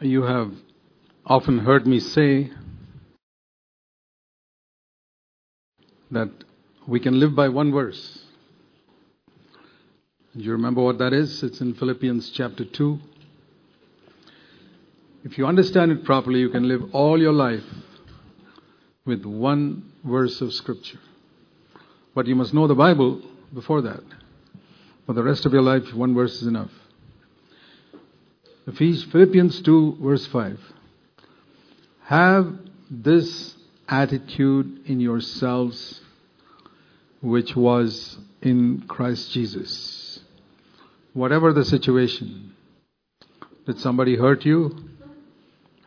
You have often heard me say that we can live by one verse. Do you remember what that is? It's in Philippians chapter 2. If you understand it properly, you can live all your life with one verse of Scripture. But you must know the Bible before that. For the rest of your life, one verse is enough. Philippians 2, verse 5. Have this attitude in yourselves which was in Christ Jesus. Whatever the situation, did somebody hurt you?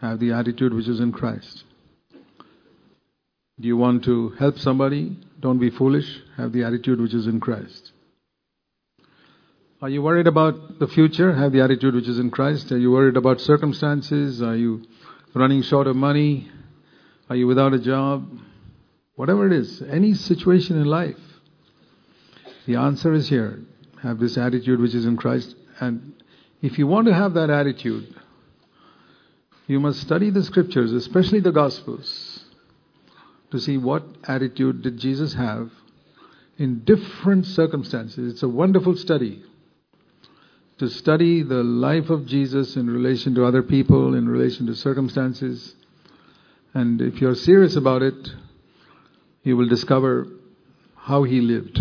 Have the attitude which is in Christ. Do you want to help somebody? Don't be foolish. Have the attitude which is in Christ. Are you worried about the future? Have the attitude which is in Christ. Are you worried about circumstances? Are you running short of money? Are you without a job? Whatever it is, any situation in life, the answer is here. Have this attitude which is in Christ. And if you want to have that attitude, you must study the scriptures, especially the Gospels, to see what attitude did Jesus have in different circumstances. It's a wonderful study to study the life of Jesus in relation to other people, in relation to circumstances. And if you're serious about it, you will discover how he lived.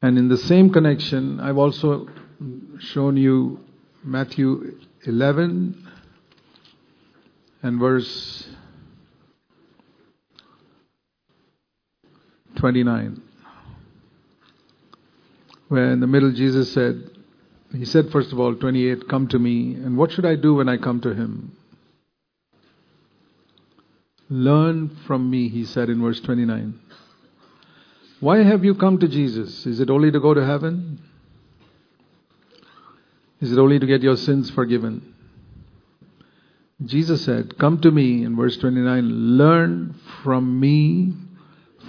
And in the same connection, I've also shown you Matthew 11 and verse 29 where in the middle Jesus said, He said, first of all, 28, Come to me, and what should I do when I come to Him? Learn from me, He said in verse 29. Why have you come to Jesus? Is it only to go to heaven? Is it only to get your sins forgiven? Jesus said, Come to me, in verse 29, learn from me,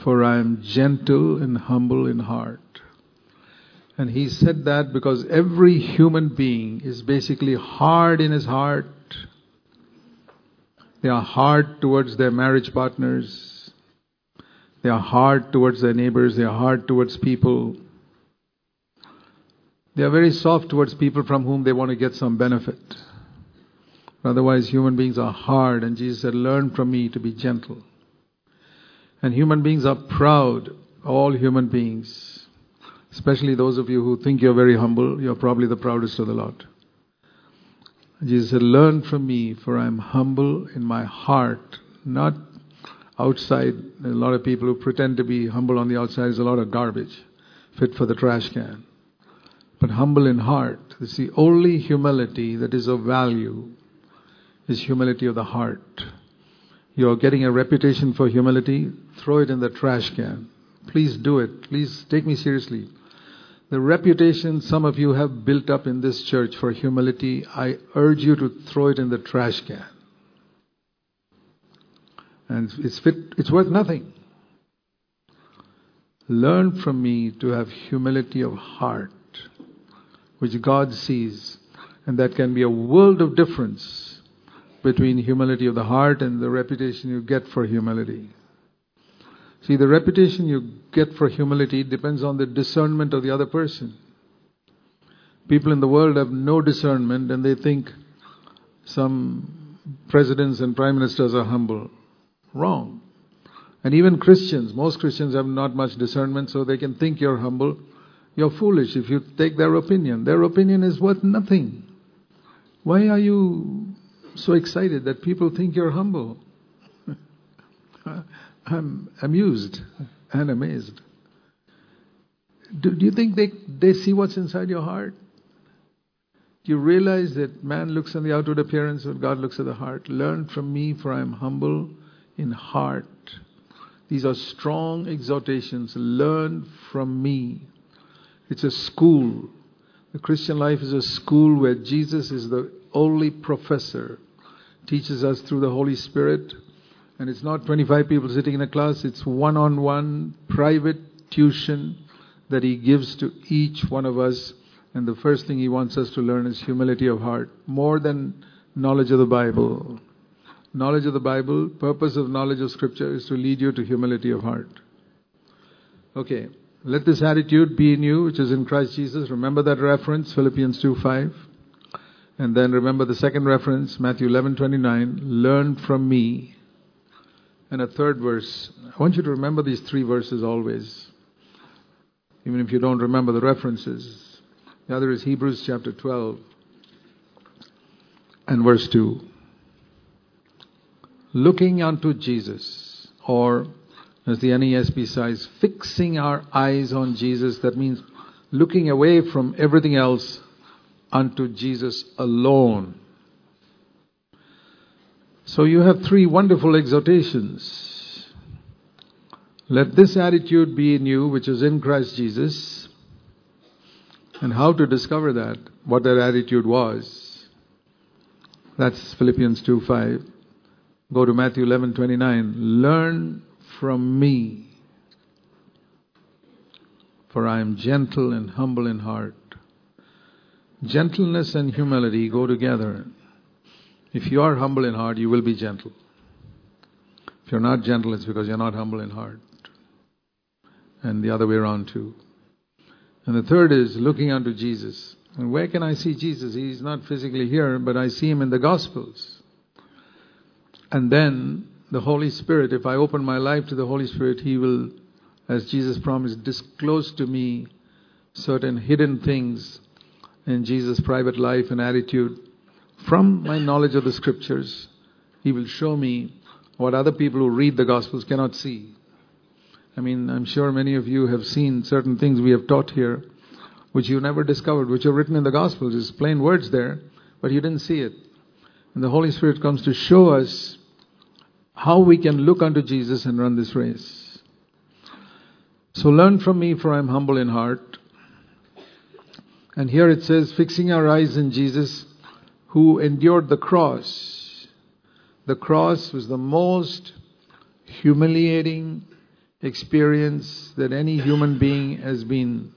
for I am gentle and humble in heart. And he said that because every human being is basically hard in his heart. They are hard towards their marriage partners. They are hard towards their neighbors. They are hard towards people. They are very soft towards people from whom they want to get some benefit. Otherwise, human beings are hard, and Jesus said, Learn from me to be gentle. And human beings are proud, all human beings. Especially those of you who think you're very humble, you're probably the proudest of the lot. Jesus said, Learn from me, for I am humble in my heart, not outside. A lot of people who pretend to be humble on the outside. is a lot of garbage fit for the trash can. But humble in heart. It's the only humility that is of value is humility of the heart. You're getting a reputation for humility, throw it in the trash can. Please do it. Please take me seriously. The reputation some of you have built up in this church for humility, I urge you to throw it in the trash can. And it's fit, it's worth nothing. Learn from me to have humility of heart, which God sees, and that can be a world of difference between humility of the heart and the reputation you get for humility. See, the reputation you get for humility depends on the discernment of the other person. People in the world have no discernment and they think some presidents and prime ministers are humble. Wrong. And even Christians, most Christians have not much discernment, so they can think you're humble. You're foolish if you take their opinion. Their opinion is worth nothing. Why are you so excited that people think you're humble? I'm amused and amazed. Do, do you think they, they see what's inside your heart? Do you realize that man looks on the outward appearance, but God looks at the heart? Learn from me, for I am humble in heart. These are strong exhortations. Learn from me. It's a school. The Christian life is a school where Jesus is the only professor, teaches us through the Holy Spirit and it's not 25 people sitting in a class, it's one on one private tuition that He gives to each one of us And the first thing he wants us to learn is humility of heart, more than knowledge of the Bible. Knowledge of the Bible, purpose of knowledge of Scripture is to lead you to humility of heart. Okay, let this attitude be in you, which is in Christ Jesus. Remember that reference, Philippians 2 5. And then remember the second reference, Matthew 11:29, learn from me. And a third verse. I want you to remember these three verses always. Even if you don't remember the references. The other is Hebrews chapter 12 and verse 2. Looking unto Jesus, or as the NASB says, fixing our eyes on Jesus. That means looking away from everything else unto Jesus alone. So you have three wonderful exhortations. Let this attitude be in you, which is in Christ Jesus. And how to discover that, what that attitude was. That's Philippians 2 5. Go to Matthew eleven twenty nine. Learn from me, for I am gentle and humble in heart Gentleness and humility go together. If you are humble in heart, you will be gentle. If you're not gentle, it's because you're not humble in heart. And the other way around, too. And the third is looking unto Jesus. And where can I see Jesus? He's not physically here, but I see him in the Gospels. And then the Holy Spirit, if I open my life to the Holy Spirit, He will, as Jesus promised, disclose to me certain hidden things in Jesus' private life and attitude, from my knowledge of the scriptures, He will show me what other people who read the Gospels cannot see. I mean, I'm sure many of you have seen certain things we have taught here, which you never discovered, which are written in the Gospels. There's plain words there, but you didn't see it. And the Holy Spirit comes to show us how we can look unto Jesus and run this race. So learn from me, for I am humble in heart and here it says, fixing our eyes in Jesus who endured the cross. The cross was the most humiliating experience that any human being has been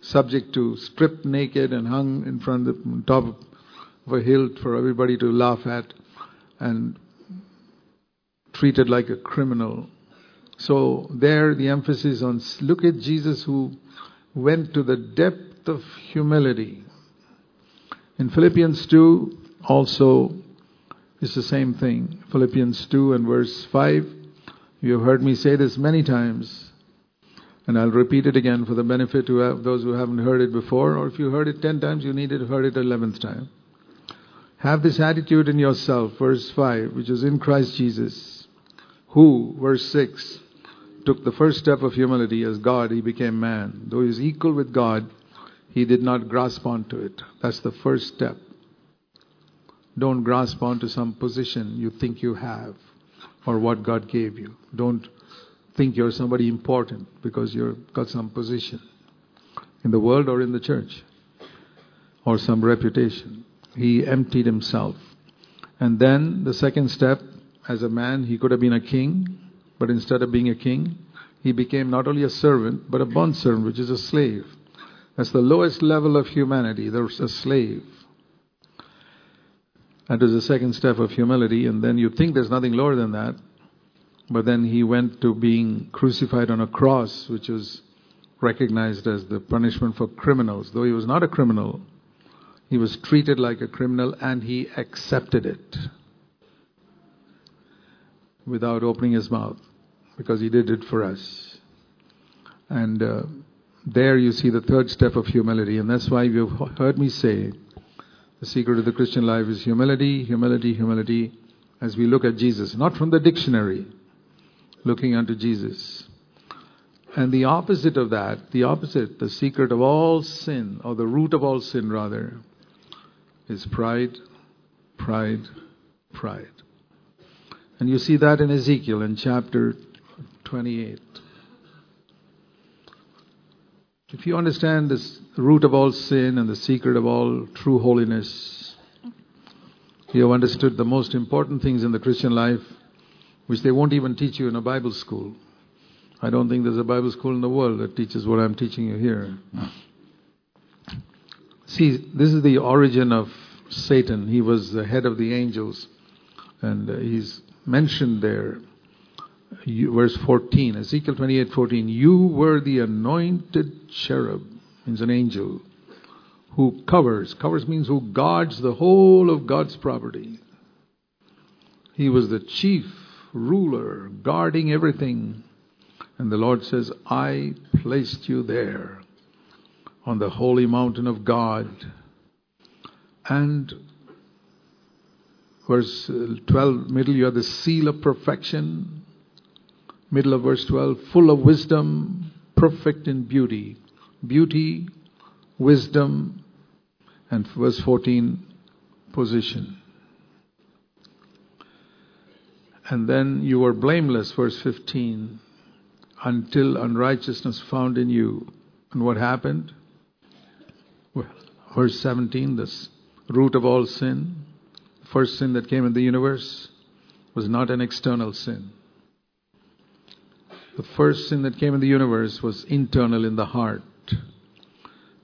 subject to, stripped naked and hung in front of the top of a hill for everybody to laugh at and treated like a criminal. So there the emphasis on look at Jesus who went to the depth of humility. In Philippians 2 also is the same thing. Philippians 2 and verse 5. You have heard me say this many times, and I'll repeat it again for the benefit of those who haven't heard it before, or if you heard it ten times, you need to heard it eleventh time. Have this attitude in yourself, verse 5, which is in Christ Jesus, who, verse 6, took the first step of humility as God, he became man. Though he is equal with God, he did not grasp onto it. That's the first step. Don't grasp onto some position you think you have or what God gave you. Don't think you're somebody important because you've got some position in the world or in the church or some reputation. He emptied himself. And then the second step, as a man, he could have been a king, but instead of being a king, he became not only a servant, but a bond servant, which is a slave. That's the lowest level of humanity. There's a slave. That is the second step of humility, and then you think there's nothing lower than that. But then he went to being crucified on a cross, which was recognized as the punishment for criminals. Though he was not a criminal, he was treated like a criminal and he accepted it without opening his mouth because he did it for us. And uh, there you see the third step of humility, and that's why you've heard me say the secret of the Christian life is humility, humility, humility, as we look at Jesus, not from the dictionary, looking unto Jesus. And the opposite of that, the opposite, the secret of all sin, or the root of all sin rather, is pride, pride, pride. And you see that in Ezekiel in chapter 28. If you understand this root of all sin and the secret of all true holiness, you have understood the most important things in the Christian life, which they won't even teach you in a Bible school. I don't think there's a Bible school in the world that teaches what I'm teaching you here. See, this is the origin of Satan. He was the head of the angels, and uh, he's mentioned there. You, verse 14, Ezekiel 28 14. You were the anointed cherub, means an angel, who covers. Covers means who guards the whole of God's property. He was the chief ruler, guarding everything. And the Lord says, I placed you there on the holy mountain of God. And verse 12, middle, you are the seal of perfection. Middle of verse 12, full of wisdom, perfect in beauty. Beauty, wisdom, and verse 14, position. And then you were blameless, verse 15, until unrighteousness found in you. And what happened? Well, verse 17, this root of all sin, first sin that came in the universe, was not an external sin. The first sin that came in the universe was internal in the heart.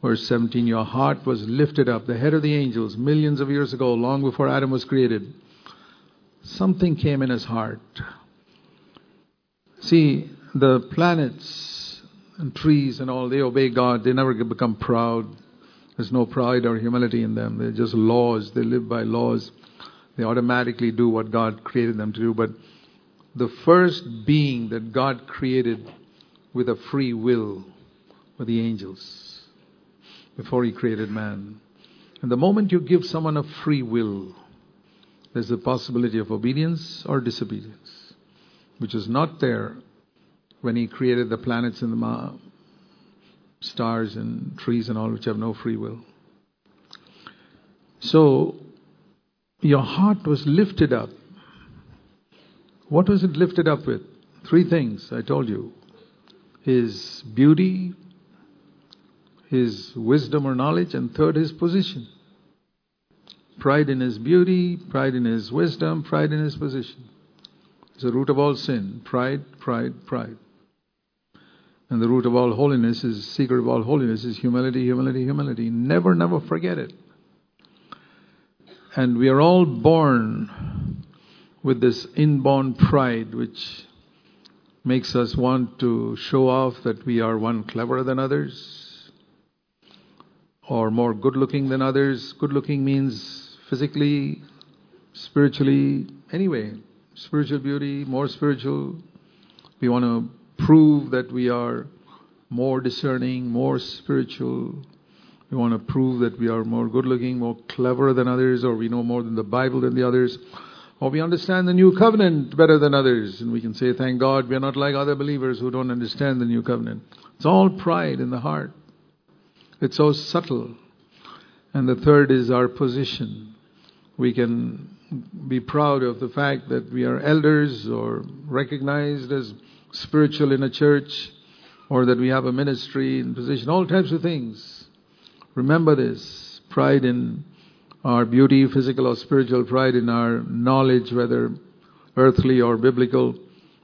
Verse 17, your heart was lifted up, the head of the angels, millions of years ago, long before Adam was created something came in his heart. See, the planets and trees and all, they obey God. They never become proud. There's no pride or humility in them. They're just laws. They live by laws. They automatically do what God created them to do. But the first being that God created with a free will were the angels before He created man. And the moment you give someone a free will, there's the possibility of obedience or disobedience, which is not there when He created the planets and the stars and trees and all, which have no free will. So, your heart was lifted up. What was it lifted up with? Three things I told you His beauty, His wisdom or knowledge, and third, His position. Pride in his beauty, pride in his wisdom, pride in his position. It's the root of all sin. Pride, pride, pride. And the root of all holiness is, secret of all holiness is humility, humility, humility. Never, never forget it. And we are all born with this inborn pride which makes us want to show off that we are one cleverer than others or more good looking than others. Good looking means physically, spiritually, anyway. Spiritual beauty, more spiritual. We want to prove that we are more discerning, more spiritual. We want to prove that we are more good looking, more cleverer than others, or we know more than the Bible than the others, or we understand the new covenant better than others. And we can say, Thank God we are not like other believers who don't understand the new covenant. It's all pride in the heart. It's so subtle. And the third is our position we can be proud of the fact that we are elders or recognized as spiritual in a church or that we have a ministry and position, all types of things. Remember this pride in our beauty, physical or spiritual, pride in our knowledge, whether earthly or biblical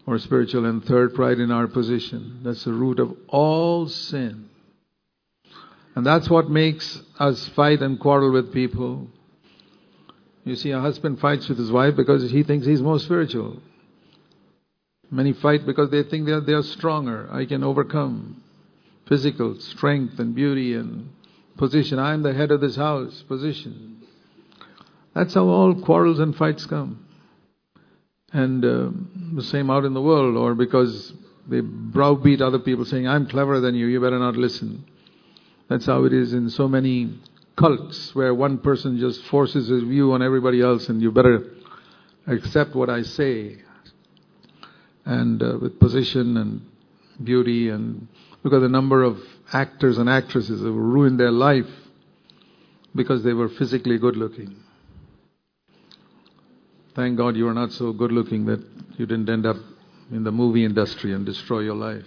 or spiritual, and third, pride in our position. That's the root of all sin. And that's what makes us fight and quarrel with people you see, a husband fights with his wife because he thinks he's more spiritual. Many fight because they think they are, they are stronger. I can overcome physical strength and beauty and position. I am the head of this house, position. That's how all quarrels and fights come. And uh, the same out in the world, or because they browbeat other people saying, I'm cleverer than you, you better not listen. That's how it is in so many cults where one person just forces his view on everybody else and you better accept what I say. And uh, with position and beauty and at the number of actors and actresses who ruined their life because they were physically good looking. Thank God you are not so good looking that you didn't end up in the movie industry and destroy your life.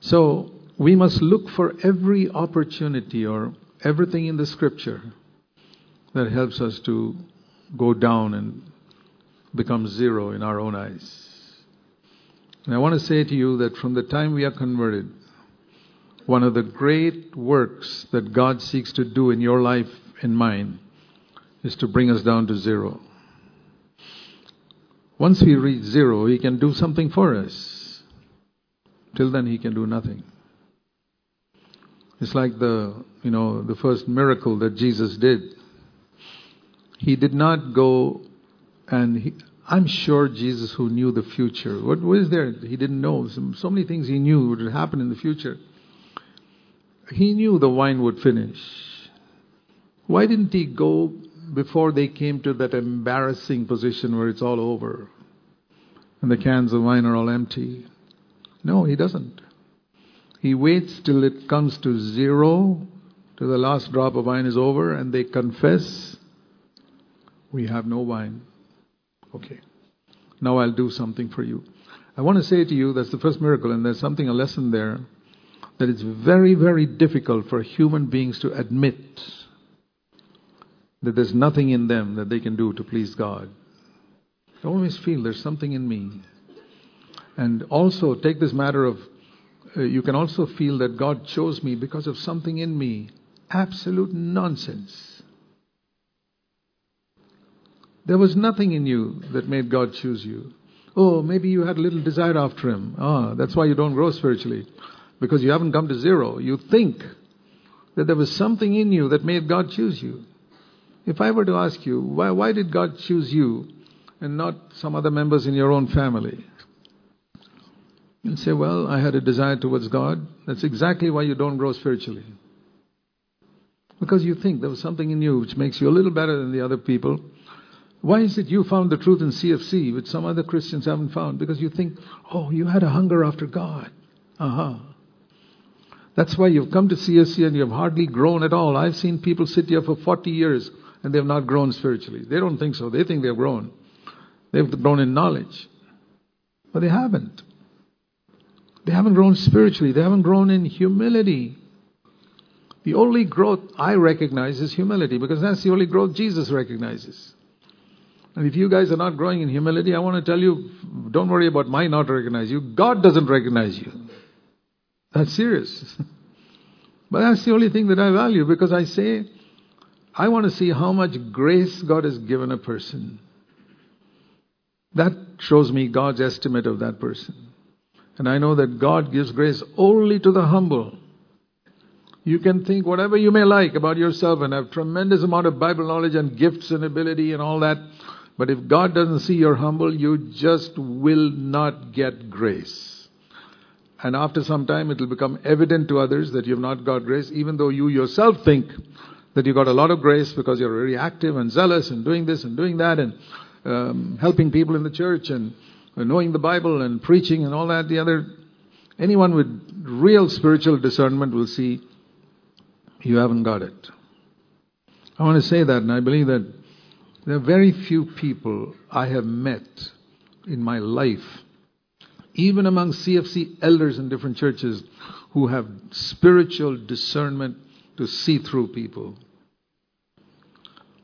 So, we must look for every opportunity or everything in the scripture that helps us to go down and become zero in our own eyes. And I want to say to you that from the time we are converted, one of the great works that God seeks to do in your life and mine is to bring us down to zero. Once we reach zero, He can do something for us. Till then, He can do nothing. It's like the, you know, the first miracle that Jesus did. He did not go and he, I'm sure Jesus, who knew the future, what was there? He didn't know. So, so many things he knew would happen in the future. He knew the wine would finish. Why didn't he go before they came to that embarrassing position where it's all over and the cans of wine are all empty? No, he doesn't. He waits till it comes to zero, till the last drop of wine is over, and they confess, We have no wine. Okay. Now I'll do something for you. I want to say to you that's the first miracle, and there's something, a lesson there, that it's very, very difficult for human beings to admit that there's nothing in them that they can do to please God. I always feel there's something in me. And also, take this matter of uh, you can also feel that God chose me because of something in me. Absolute nonsense. There was nothing in you that made God choose you. Oh, maybe you had a little desire after Him. Ah, that's why you don't grow spiritually. Because you haven't come to zero. You think that there was something in you that made God choose you. If I were to ask you, why, why did God choose you and not some other members in your own family? You'll say, Well, I had a desire towards God. That's exactly why you don't grow spiritually. Because you think there was something in you which makes you a little better than the other people. Why is it you found the truth in CFC which some other Christians haven't found? Because you think, oh, you had a hunger after God. Uh-huh. That's why you've come to CFC and you've hardly grown at all. I've seen people sit here for 40 years and they've not grown spiritually. They don't think so. They think they've grown. They've grown in knowledge. But they haven't. They haven't grown spiritually. They haven't grown in humility. The only growth I recognize is humility because that's the only growth Jesus recognizes. And if you guys are not growing in humility, I want to tell you don't worry about my not recognizing you. God doesn't recognize you. That's serious. but that's the only thing that I value because I say, I want to see how much grace God has given a person. That shows me God's estimate of that person. And I know that God gives grace only to the humble. You can think whatever you may like about yourself and have tremendous amount of Bible knowledge and gifts and ability and all that. But if God doesn't see you're humble, you just will not get grace. And after some time, it will become evident to others that you have not got grace, even though you yourself think that you got a lot of grace because you're very active and zealous and doing this and doing that and um, helping people in the church and knowing the Bible and preaching and all that, the other, anyone with real spiritual discernment will see you haven't got it. I want to say that, and I believe that there are very few people I have met in my life, even among CFC elders in different churches, who have spiritual discernment to see through people.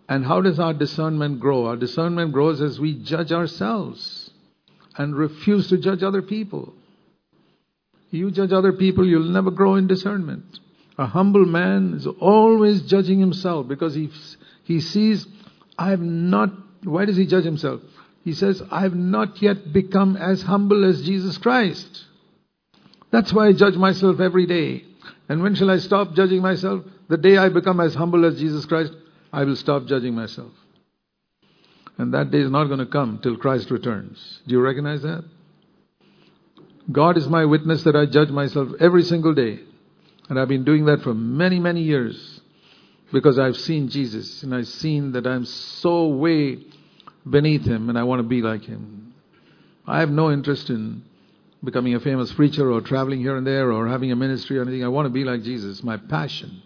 And how does our discernment grow? Our discernment grows as we judge ourselves and refuse to judge other people. You judge other people, you'll never grow in discernment. A humble man is always judging himself because he, he sees, I have not, why does he judge himself? He says, I have not yet become as humble as Jesus Christ. That's why I judge myself every day. And when shall I stop judging myself? The day I become as humble as Jesus Christ, I will stop judging myself. And that day is not going to come till Christ returns. Do you recognize that? God is my witness that I judge myself every single day. And I've been doing that for many, many years because I've seen Jesus and I've seen that I'm so way beneath him and I want to be like him. I have no interest in becoming a famous preacher or traveling here and there or having a ministry or anything. I want to be like Jesus. My passion.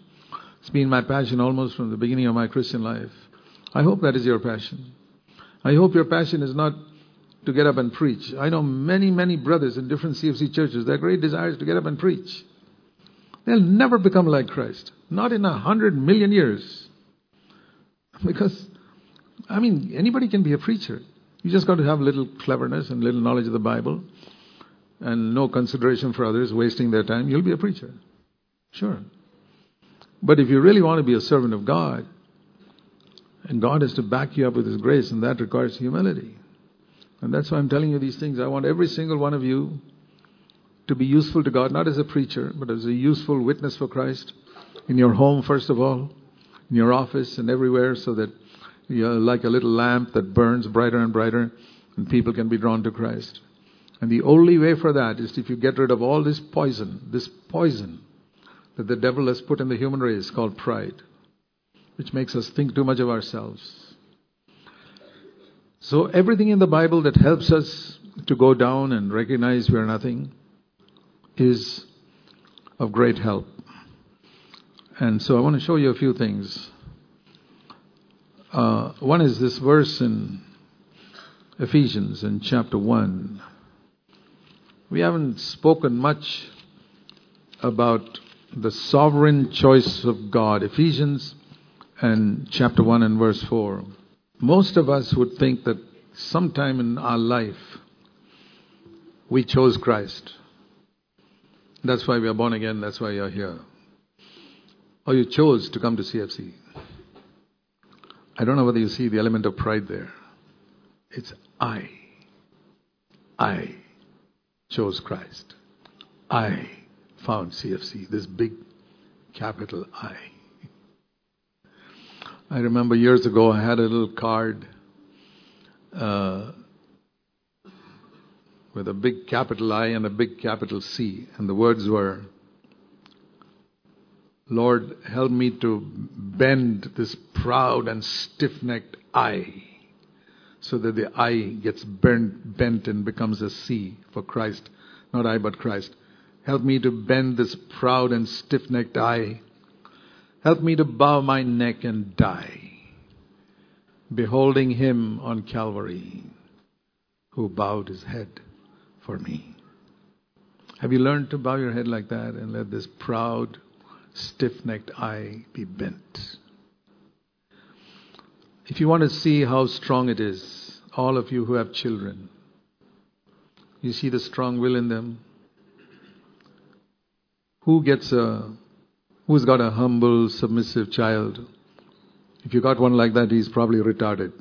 It's been my passion almost from the beginning of my Christian life. I hope that is your passion. I hope your passion is not to get up and preach. I know many, many brothers in different CFC churches, their great desire is to get up and preach. They'll never become like Christ. Not in a hundred million years. Because, I mean, anybody can be a preacher. You just got to have a little cleverness and little knowledge of the Bible and no consideration for others, wasting their time. You'll be a preacher. Sure. But if you really want to be a servant of God, and God has to back you up with His grace, and that requires humility. And that's why I'm telling you these things. I want every single one of you to be useful to God, not as a preacher, but as a useful witness for Christ in your home, first of all, in your office, and everywhere, so that you're like a little lamp that burns brighter and brighter, and people can be drawn to Christ. And the only way for that is if you get rid of all this poison, this poison that the devil has put in the human race called pride, which makes us think too much of ourselves. So, everything in the Bible that helps us to go down and recognize we are nothing is of great help. And so, I want to show you a few things. Uh, one is this verse in Ephesians in chapter 1. We haven't spoken much about the sovereign choice of God. Ephesians and chapter 1 and verse 4. Most of us would think that sometime in our life we chose Christ. That's why we are born again, that's why you're here. Or you chose to come to CFC. I don't know whether you see the element of pride there. It's I. I chose Christ. I found CFC, this big capital I. I remember years ago I had a little card uh, with a big capital I and a big capital C, and the words were, Lord, help me to bend this proud and stiff necked I so that the I gets bent, bent and becomes a C for Christ. Not I, but Christ. Help me to bend this proud and stiff necked I. Help me to bow my neck and die, beholding him on Calvary who bowed his head for me. Have you learned to bow your head like that and let this proud, stiff necked I be bent? If you want to see how strong it is, all of you who have children, you see the strong will in them. Who gets a, who's got a humble, submissive child? If you got one like that, he's probably retarded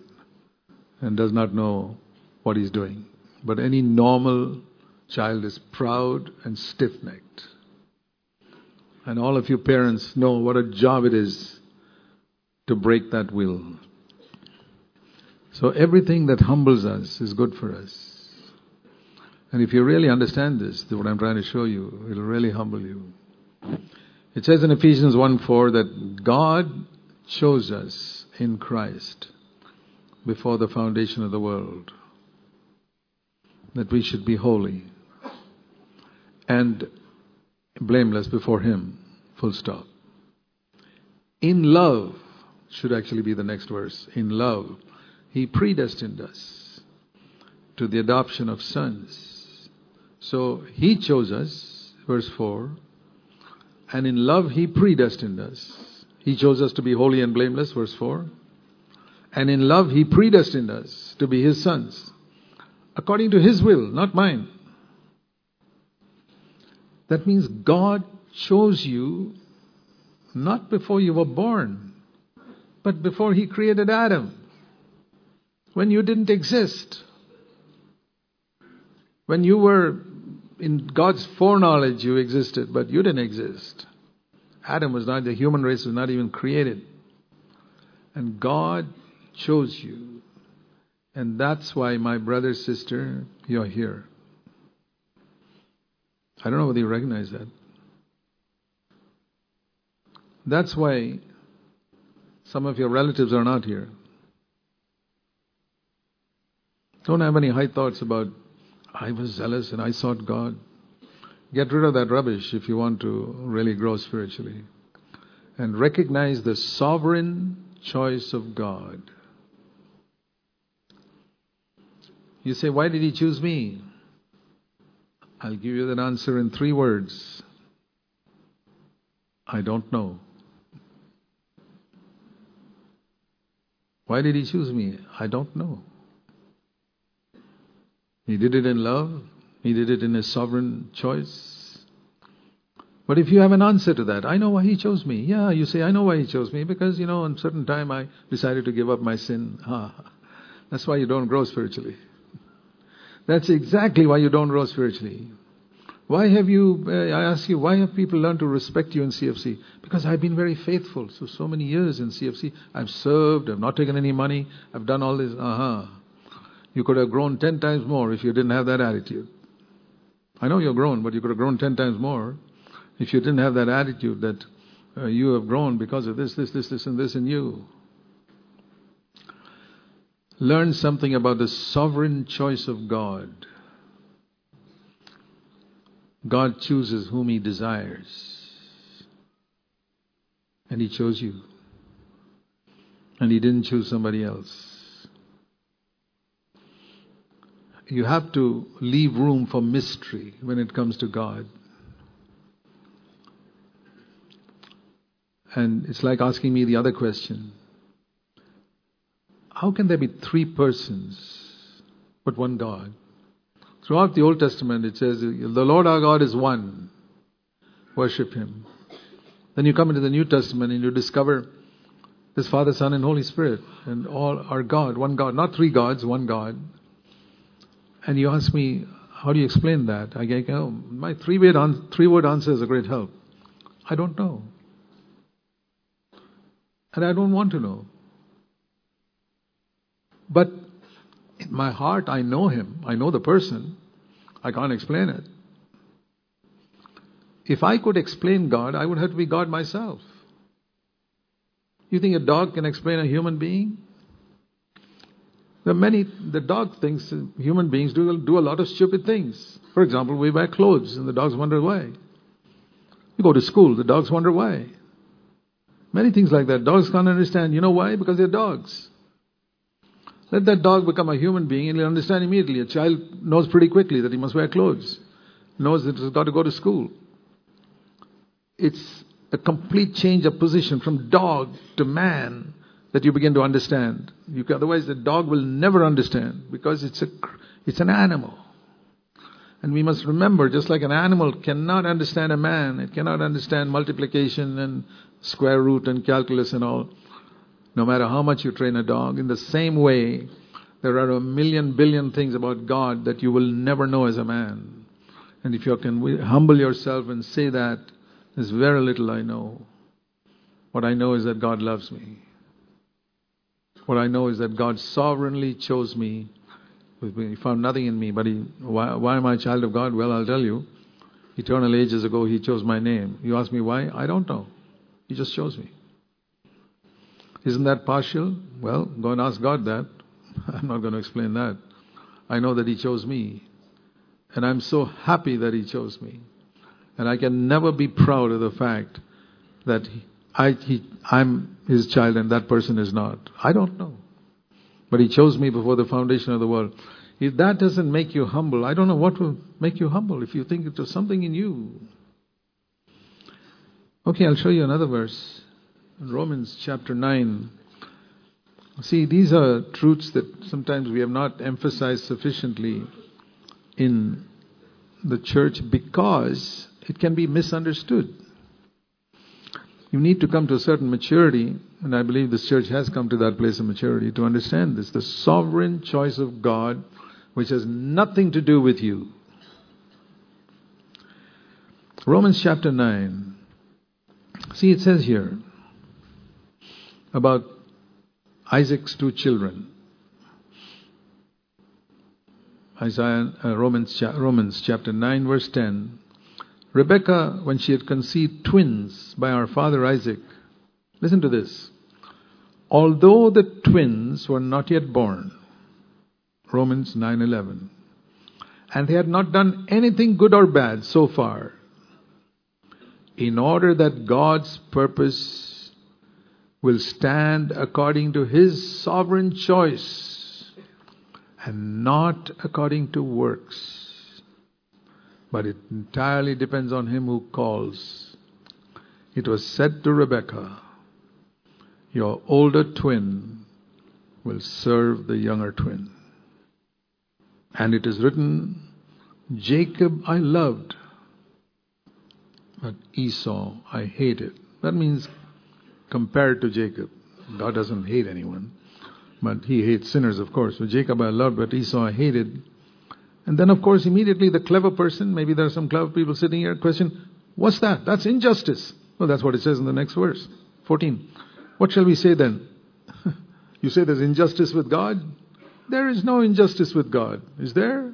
and does not know what he's doing. But any normal child is proud and stiff necked. And all of you parents know what a job it is to break that will. So everything that humbles us is good for us. And if you really understand this, what I'm trying to show you, it'll really humble you. It says in Ephesians 1 4 that God chose us in Christ before the foundation of the world, that we should be holy and blameless before Him. Full stop. In love should actually be the next verse. In love he predestined us to the adoption of sons. So He chose us, verse 4, and in love He predestined us. He chose us to be holy and blameless, verse 4. And in love He predestined us to be His sons, according to His will, not mine. That means God chose you not before you were born, but before He created Adam when you didn't exist. When you were in God's foreknowledge, you existed, but you didn't exist. Adam was not, the human race was not even created. And God chose you. And that's why, my brother, sister, you're here. I don't know whether you recognize that. That's why some of your relatives are not here. Don't have any high thoughts about, I was zealous and I sought God. Get rid of that rubbish if you want to really grow spiritually. And recognize the sovereign choice of God. You say, Why did He choose me? I'll give you that answer in three words I don't know. Why did He choose me? I don't know. He did it in love. He did it in His sovereign choice. But if you have an answer to that, I know why he chose me. Yeah, you say, I know why he chose me because, you know, on a certain time I decided to give up my sin. Ha. That's why you don't grow spiritually. That's exactly why you don't grow spiritually. Why have you, uh, I ask you, why have people learned to respect you in CFC? Because I've been very faithful. So, so many years in CFC. I've served, I've not taken any money, I've done all this. Uh-huh. You could have grown ten times more if you didn't have that attitude. I know you're grown, but you could have grown ten times more if you didn't have that attitude that uh, you have grown because of this, this, this, this, and this in you. Learn something about the sovereign choice of God. God chooses whom He desires. And He chose you. And He didn't choose somebody else. You have to leave room for mystery when it comes to God. And it's like asking me the other question How can there be three persons but one God? Throughout the Old Testament, it says, The Lord our God is one. Worship Him. Then you come into the New Testament and you discover this Father, Son, and Holy Spirit, and all are God, one God, not three gods, one God. And you ask me, how do you explain that? I go, oh, my three word, three word answer is a great help. I don't know. And I don't want to know. But in my heart, I know him. I know the person. I can't explain it. If I could explain God, I would have to be God myself. You think a dog can explain a human being? There are many, the dog thinks human beings do, do a lot of stupid things. For example, we wear clothes and the dogs wonder why. You go to school, the dogs wonder why. Many things like that. Dogs can't understand. You know why? Because they're dogs. Let that dog become a human being and he'll understand immediately. A child knows pretty quickly that he must wear clothes, knows that he's got to go to school. It's a complete change of position from dog to man that you begin to understand. You, otherwise, the dog will never understand because it's, a, it's an animal. And we must remember, just like an animal cannot understand a man, it cannot understand multiplication and square root and calculus and all, no matter how much you train a dog. In the same way, there are a million billion things about God that you will never know as a man. And if you can humble yourself and say that, there's very little I know. What I know is that God loves me. What I know is that God sovereignly chose me. He found nothing in me, but he, why, why am I a child of God? Well, I'll tell you. Eternal ages ago, He chose my name. You ask me why? I don't know. He just chose me. Isn't that partial? Well, go and ask God that. I'm not going to explain that. I know that He chose me. And I'm so happy that He chose me. And I can never be proud of the fact that I, he, I'm His child and that person is not. I don't know. But He chose me before the foundation of the world. If that doesn't make you humble, I don't know what will make you humble if you think it was something in you. Okay, I'll show you another verse. Romans chapter 9. See, these are truths that sometimes we have not emphasized sufficiently in the church because it can be misunderstood. You need to come to a certain maturity, and I believe this church has come to that place of maturity to understand this the sovereign choice of God, which has nothing to do with you. Romans chapter 9. See, it says here about Isaac's two children. Isaiah, uh, Romans, Romans chapter 9, verse 10. Rebekah, when she had conceived twins by our father Isaac, listen to this. Although the twins were not yet born, Romans 9:11, and they had not done anything good or bad so far, in order that God's purpose will stand according to His sovereign choice and not according to works. But it entirely depends on Him who calls. It was said to Rebekah, Your older twin will serve the younger twin. And it is written, Jacob I loved, but Esau I hated. That means compared to Jacob. God doesn't hate anyone, but he hates sinners, of course. So Jacob I loved, but Esau I hated. And then, of course, immediately the clever person, maybe there are some clever people sitting here, question, what's that? That's injustice. Well, that's what it says in the next verse, 14. What shall we say then? you say there's injustice with God? There is no injustice with God. Is there?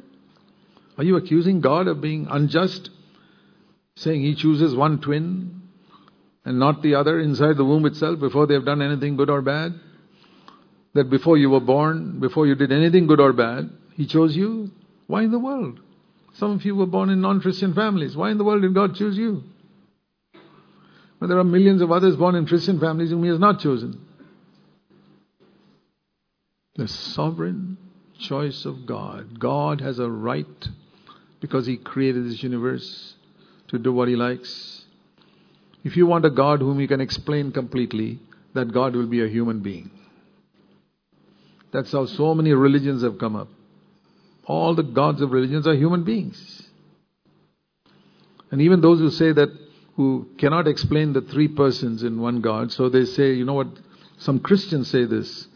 Are you accusing God of being unjust? Saying he chooses one twin and not the other inside the womb itself before they have done anything good or bad? That before you were born, before you did anything good or bad, he chose you? Why in the world? Some of you were born in non Christian families. Why in the world did God choose you? But there are millions of others born in Christian families whom He has not chosen. The sovereign choice of God. God has a right, because He created this universe, to do what He likes. If you want a God whom you can explain completely, that God will be a human being. That's how so many religions have come up. All the gods of religions are human beings. And even those who say that, who cannot explain the three persons in one God, so they say, you know what, some Christians say this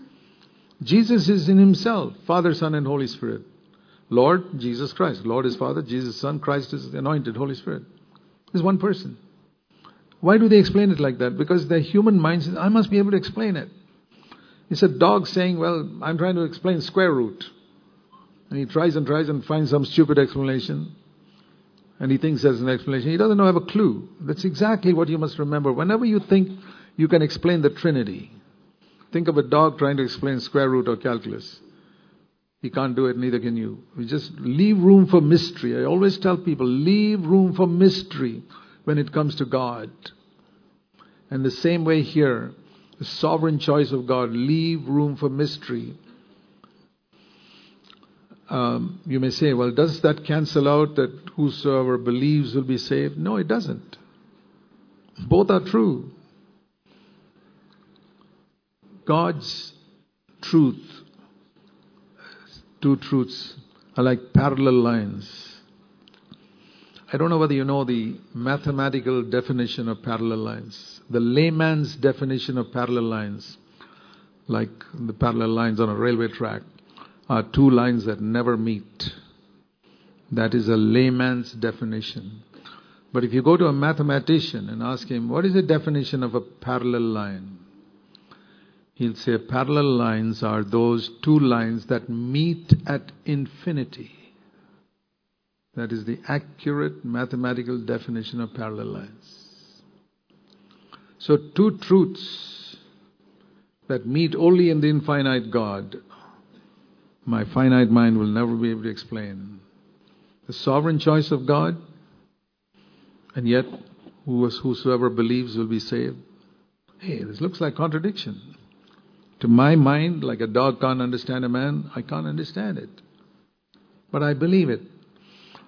Jesus is in Himself, Father, Son, and Holy Spirit. Lord, Jesus Christ. Lord is Father, Jesus Son, Christ is the anointed, Holy Spirit. There's one person. Why do they explain it like that? Because the human mind says, I must be able to explain it. It's a dog saying, Well, I'm trying to explain square root. And he tries and tries and finds some stupid explanation. And he thinks there's an explanation. He doesn't have a clue. That's exactly what you must remember. Whenever you think you can explain the Trinity, think of a dog trying to explain square root or calculus. He can't do it, neither can you. We just leave room for mystery. I always tell people leave room for mystery when it comes to God. And the same way here, the sovereign choice of God, leave room for mystery um, you may say, well, does that cancel out that whosoever believes will be saved? No, it doesn't. Both are true. God's truth, two truths, are like parallel lines. I don't know whether you know the mathematical definition of parallel lines, the layman's definition of parallel lines, like the parallel lines on a railway track are two lines that never meet. That is a layman's definition. But if you go to a mathematician and ask him, what is the definition of a parallel line? He'll say parallel lines are those two lines that meet at infinity. That is the accurate mathematical definition of parallel lines. So, two truths that meet only in the infinite God my finite mind will never be able to explain. The sovereign choice of God, and yet whosoever believes will be saved. Hey, this looks like contradiction. To my mind, like a dog can't understand a man, I can't understand it. But I believe it.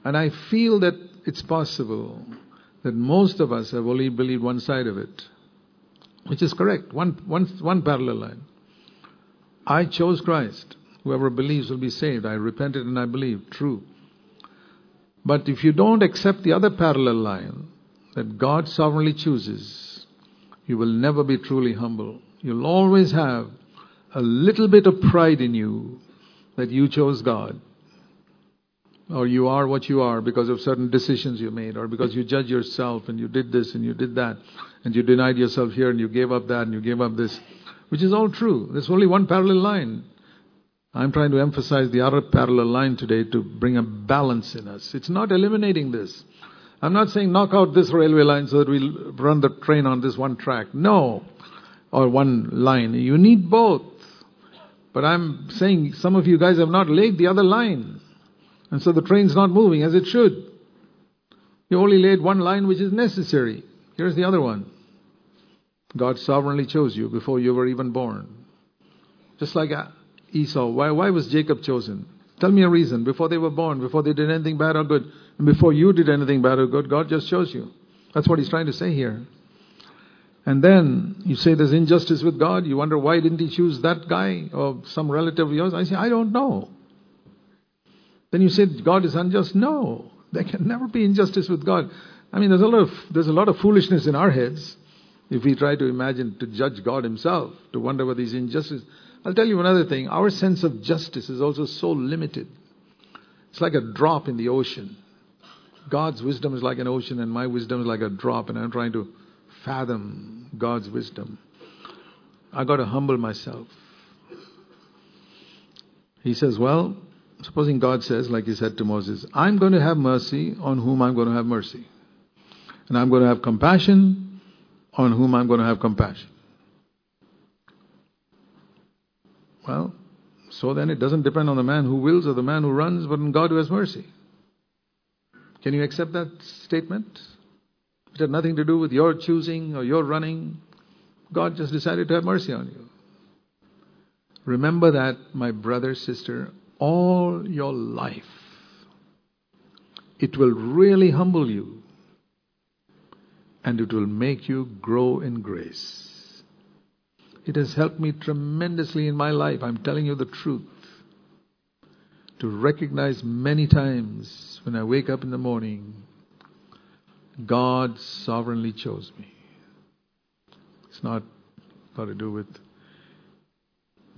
And I feel that it's possible that most of us have only believed one side of it, which is correct, one, one, one parallel line. I chose Christ. Whoever believes will be saved. I repented and I believe. True. But if you don't accept the other parallel line that God sovereignly chooses, you will never be truly humble. You'll always have a little bit of pride in you that you chose God. Or you are what you are because of certain decisions you made, or because you judge yourself and you did this and you did that, and you denied yourself here and you gave up that and you gave up this, which is all true. There's only one parallel line. I'm trying to emphasize the other parallel line today to bring a balance in us. It's not eliminating this. I'm not saying knock out this railway line so that we'll run the train on this one track. No. Or one line. You need both. But I'm saying some of you guys have not laid the other line. And so the train's not moving as it should. You only laid one line which is necessary. Here's the other one. God sovereignly chose you before you were even born. Just like Esau? Why, why was Jacob chosen? Tell me a reason. Before they were born, before they did anything bad or good, and before you did anything bad or good, God just chose you. That's what he's trying to say here. And then you say there's injustice with God. You wonder why didn't he choose that guy or some relative of yours? I say, I don't know. Then you say God is unjust. No, there can never be injustice with God. I mean, there's a lot of there's a lot of foolishness in our heads if we try to imagine to judge God Himself, to wonder whether He's injustices. I'll tell you another thing. Our sense of justice is also so limited. It's like a drop in the ocean. God's wisdom is like an ocean, and my wisdom is like a drop, and I'm trying to fathom God's wisdom. I got to humble myself. He says, Well, supposing God says, like he said to Moses, I'm going to have mercy on whom I'm going to have mercy. And I'm going to have compassion on whom I'm going to have compassion. Well, so then it doesn't depend on the man who wills or the man who runs, but on God who has mercy. Can you accept that statement? It had nothing to do with your choosing or your running. God just decided to have mercy on you. Remember that, my brother, sister, all your life. It will really humble you and it will make you grow in grace. It has helped me tremendously in my life. I'm telling you the truth. To recognize many times when I wake up in the morning, God sovereignly chose me. It's not got to do with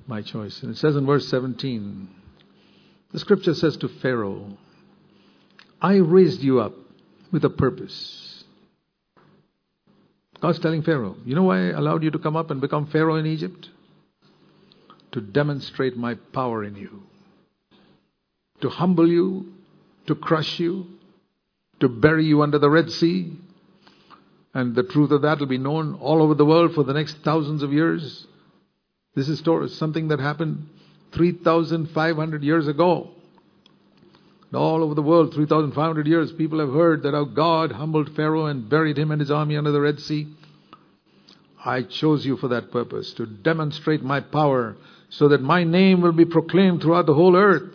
my choice. And it says in verse 17, the scripture says to Pharaoh, I raised you up with a purpose. God's telling Pharaoh, you know why I allowed you to come up and become Pharaoh in Egypt? To demonstrate my power in you, to humble you, to crush you, to bury you under the Red Sea. And the truth of that will be known all over the world for the next thousands of years. This is something that happened 3,500 years ago. All over the world, 3,500 years, people have heard that how God humbled Pharaoh and buried him and his army under the Red Sea. I chose you for that purpose, to demonstrate my power, so that my name will be proclaimed throughout the whole earth.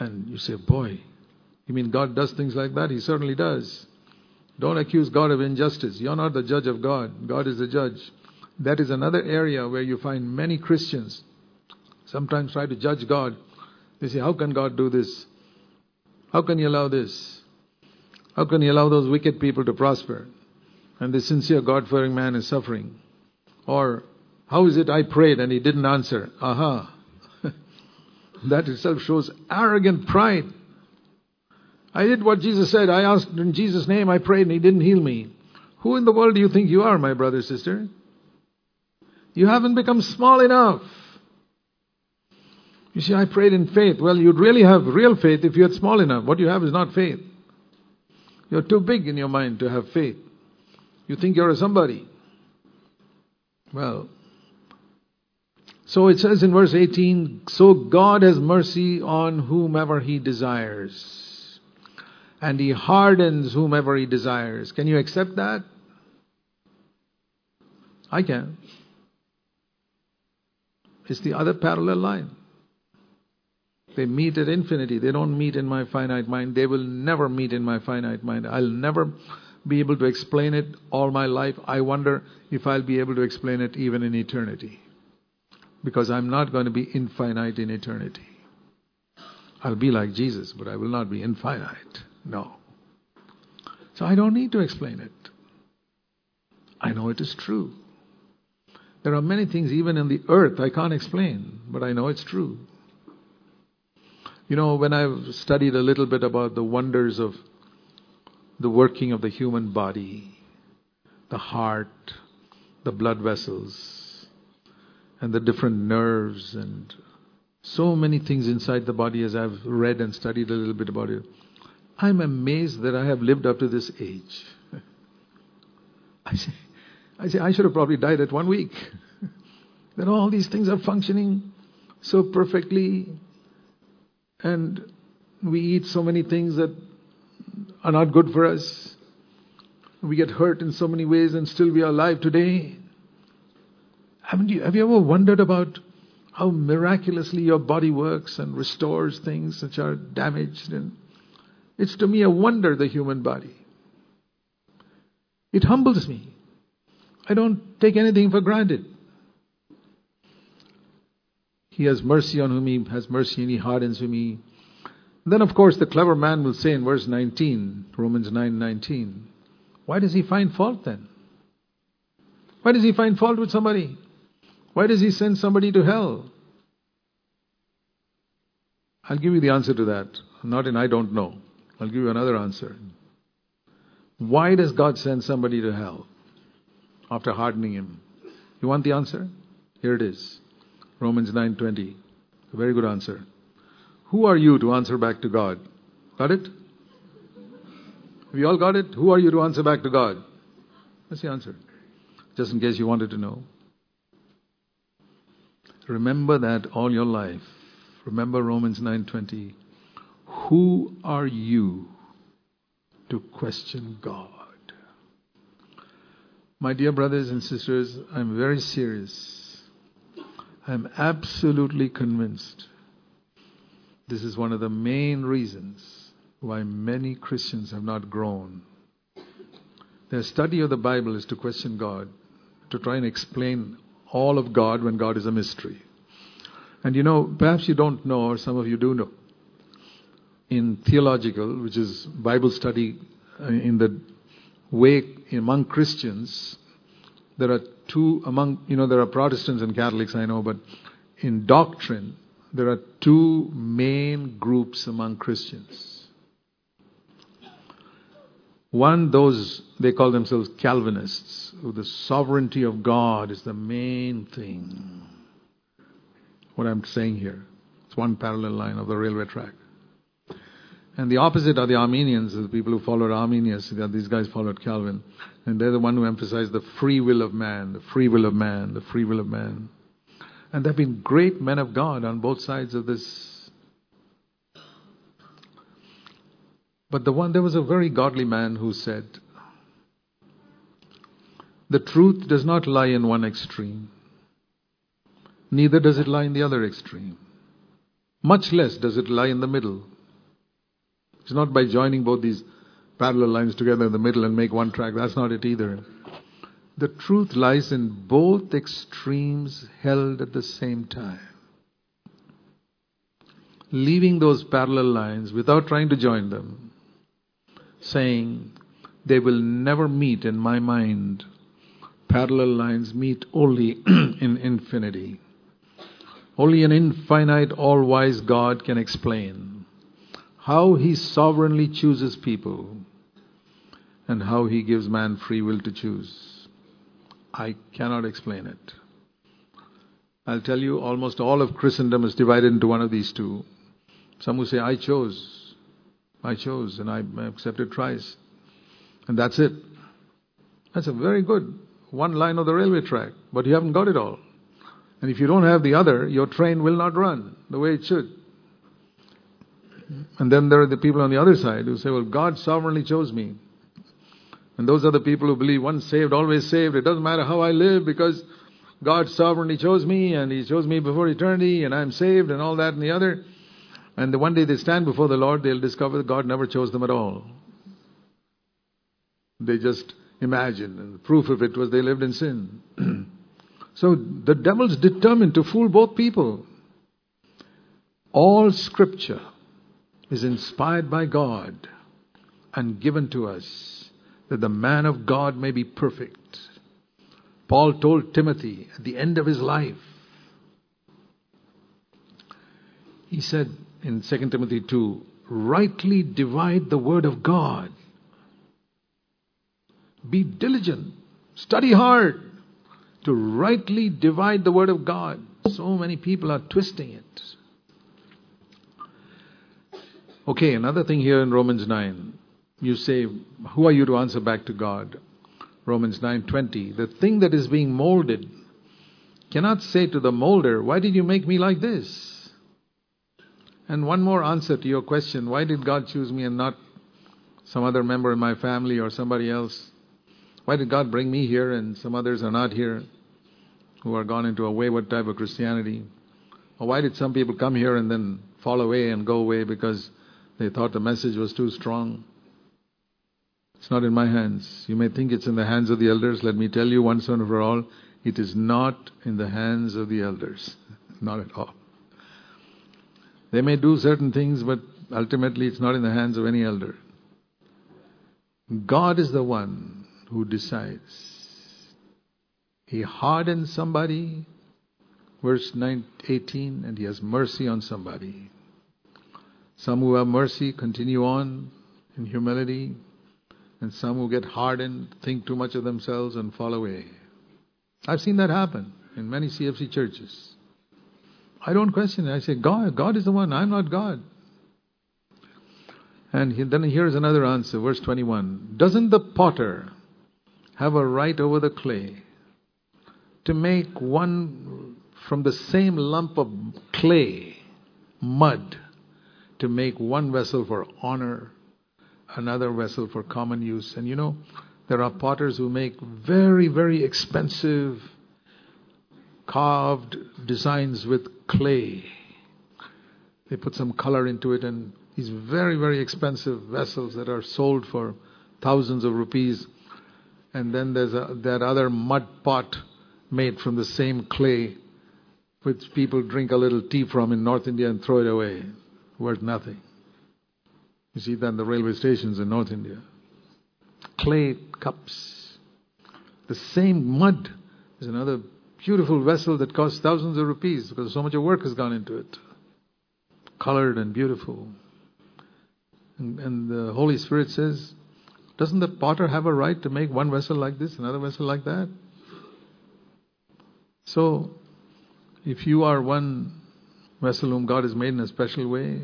And you say, boy, you mean God does things like that? He certainly does. Don't accuse God of injustice. You're not the judge of God. God is the judge. That is another area where you find many Christians sometimes try to judge God. They say, How can God do this? How can He allow this? How can He allow those wicked people to prosper? And the sincere God fearing man is suffering. Or, How is it I prayed and He didn't answer? Aha. that itself shows arrogant pride. I did what Jesus said. I asked in Jesus' name, I prayed, and He didn't heal me. Who in the world do you think you are, my brother, sister? You haven't become small enough. You see, I prayed in faith. Well, you'd really have real faith if you had small enough. What you have is not faith. You're too big in your mind to have faith. You think you're a somebody. Well, so it says in verse 18 So God has mercy on whomever He desires, and He hardens whomever He desires. Can you accept that? I can. It's the other parallel line. They meet at infinity. They don't meet in my finite mind. They will never meet in my finite mind. I'll never be able to explain it all my life. I wonder if I'll be able to explain it even in eternity. Because I'm not going to be infinite in eternity. I'll be like Jesus, but I will not be infinite. No. So I don't need to explain it. I know it is true. There are many things, even in the earth, I can't explain, but I know it's true. You know, when I've studied a little bit about the wonders of the working of the human body, the heart, the blood vessels, and the different nerves, and so many things inside the body as I've read and studied a little bit about it, I'm amazed that I have lived up to this age. I say, I say, I should have probably died at one week. that all these things are functioning so perfectly, and we eat so many things that are not good for us. We get hurt in so many ways, and still we are alive today. Haven't you, have you ever wondered about how miraculously your body works and restores things which are damaged? And it's to me a wonder, the human body. It humbles me. I don't take anything for granted. He has mercy on whom he has mercy, and he hardens whom he Then, of course, the clever man will say in verse 19, Romans 9 19, why does he find fault then? Why does he find fault with somebody? Why does he send somebody to hell? I'll give you the answer to that. Not in I don't know. I'll give you another answer. Why does God send somebody to hell after hardening him? You want the answer? Here it is. Romans 9:20. A very good answer. Who are you to answer back to God? Got it? Have you all got it? Who are you to answer back to God? That's the answer. Just in case you wanted to know. Remember that all your life. Remember Romans 9:20. Who are you to question God? My dear brothers and sisters, I'm very serious. I'm absolutely convinced this is one of the main reasons why many Christians have not grown. Their study of the Bible is to question God, to try and explain all of God when God is a mystery. And you know, perhaps you don't know, or some of you do know, in theological, which is Bible study uh, in the way among Christians, there are two among, you know, there are Protestants and Catholics, I know, but in doctrine, there are two main groups among Christians. One, those, they call themselves Calvinists, who the sovereignty of God is the main thing. What I'm saying here. It's one parallel line of the railway track. And the opposite are the Arminians, the people who followed Arminius. These guys followed Calvin. And they're the one who emphasized the free will of man, the free will of man, the free will of man. And there have been great men of God on both sides of this. But the one, there was a very godly man who said, The truth does not lie in one extreme, neither does it lie in the other extreme. Much less does it lie in the middle. It's not by joining both these parallel lines together in the middle and make one track. That's not it either. The truth lies in both extremes held at the same time. Leaving those parallel lines without trying to join them, saying, they will never meet in my mind. Parallel lines meet only in infinity. Only an infinite, all wise God can explain how he sovereignly chooses people and how he gives man free will to choose. I cannot explain it. I'll tell you, almost all of Christendom is divided into one of these two. Some who say, I chose, I chose, and I accepted Christ. And that's it. That's a very good one line of the railway track, but you haven't got it all. And if you don't have the other, your train will not run the way it should. And then there are the people on the other side who say, well, God sovereignly chose me. And those are the people who believe once saved, always saved. It doesn't matter how I live because God sovereignly chose me and He chose me before eternity and I'm saved and all that and the other. And the one day they stand before the Lord, they'll discover that God never chose them at all. They just imagined, and the proof of it was they lived in sin. so the devil's determined to fool both people. All scripture is inspired by God and given to us that the man of God may be perfect. Paul told Timothy at the end of his life, he said in 2 Timothy 2, rightly divide the word of God. Be diligent, study hard to rightly divide the word of God. So many people are twisting it. Okay, another thing here in Romans 9. You say, who are you to answer back to God? Romans 9:20. The thing that is being molded cannot say to the molder, "Why did you make me like this?" And one more answer to your question, why did God choose me and not some other member in my family or somebody else? Why did God bring me here and some others are not here who are gone into a wayward type of Christianity? Or why did some people come here and then fall away and go away because they thought the message was too strong. It's not in my hands. You may think it's in the hands of the elders. Let me tell you once and for all, it is not in the hands of the elders. Not at all. They may do certain things, but ultimately it's not in the hands of any elder. God is the one who decides. He hardens somebody, verse 9, 18, and he has mercy on somebody. Some who have mercy continue on in humility, and some who get hardened think too much of themselves and fall away. I've seen that happen in many CFC churches. I don't question it. I say, God, God is the one. I'm not God. And he, then here's another answer, verse 21. Doesn't the potter have a right over the clay to make one from the same lump of clay, mud, to make one vessel for honor, another vessel for common use? And you know, there are potters who make very, very expensive carved designs with clay. They put some color into it and these very, very expensive vessels that are sold for thousands of rupees. And then there's a, that other mud pot made from the same clay, which people drink a little tea from in North India and throw it away, worth nothing. You see that in the railway stations in North India. Clay cups. The same mud is another beautiful vessel that costs thousands of rupees because so much of work has gone into it. Colored and beautiful. And, and the Holy Spirit says, doesn't the potter have a right to make one vessel like this, another vessel like that? So, if you are one vessel whom God has made in a special way,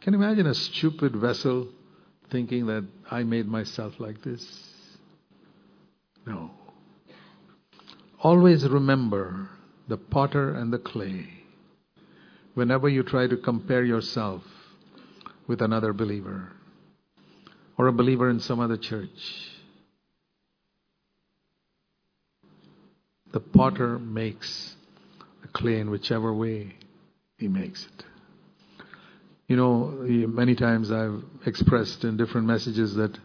can you imagine a stupid vessel thinking that I made myself like this? No. Always remember the potter and the clay whenever you try to compare yourself with another believer or a believer in some other church. The potter makes the clay in whichever way he makes it. You know, many times I've expressed in different messages that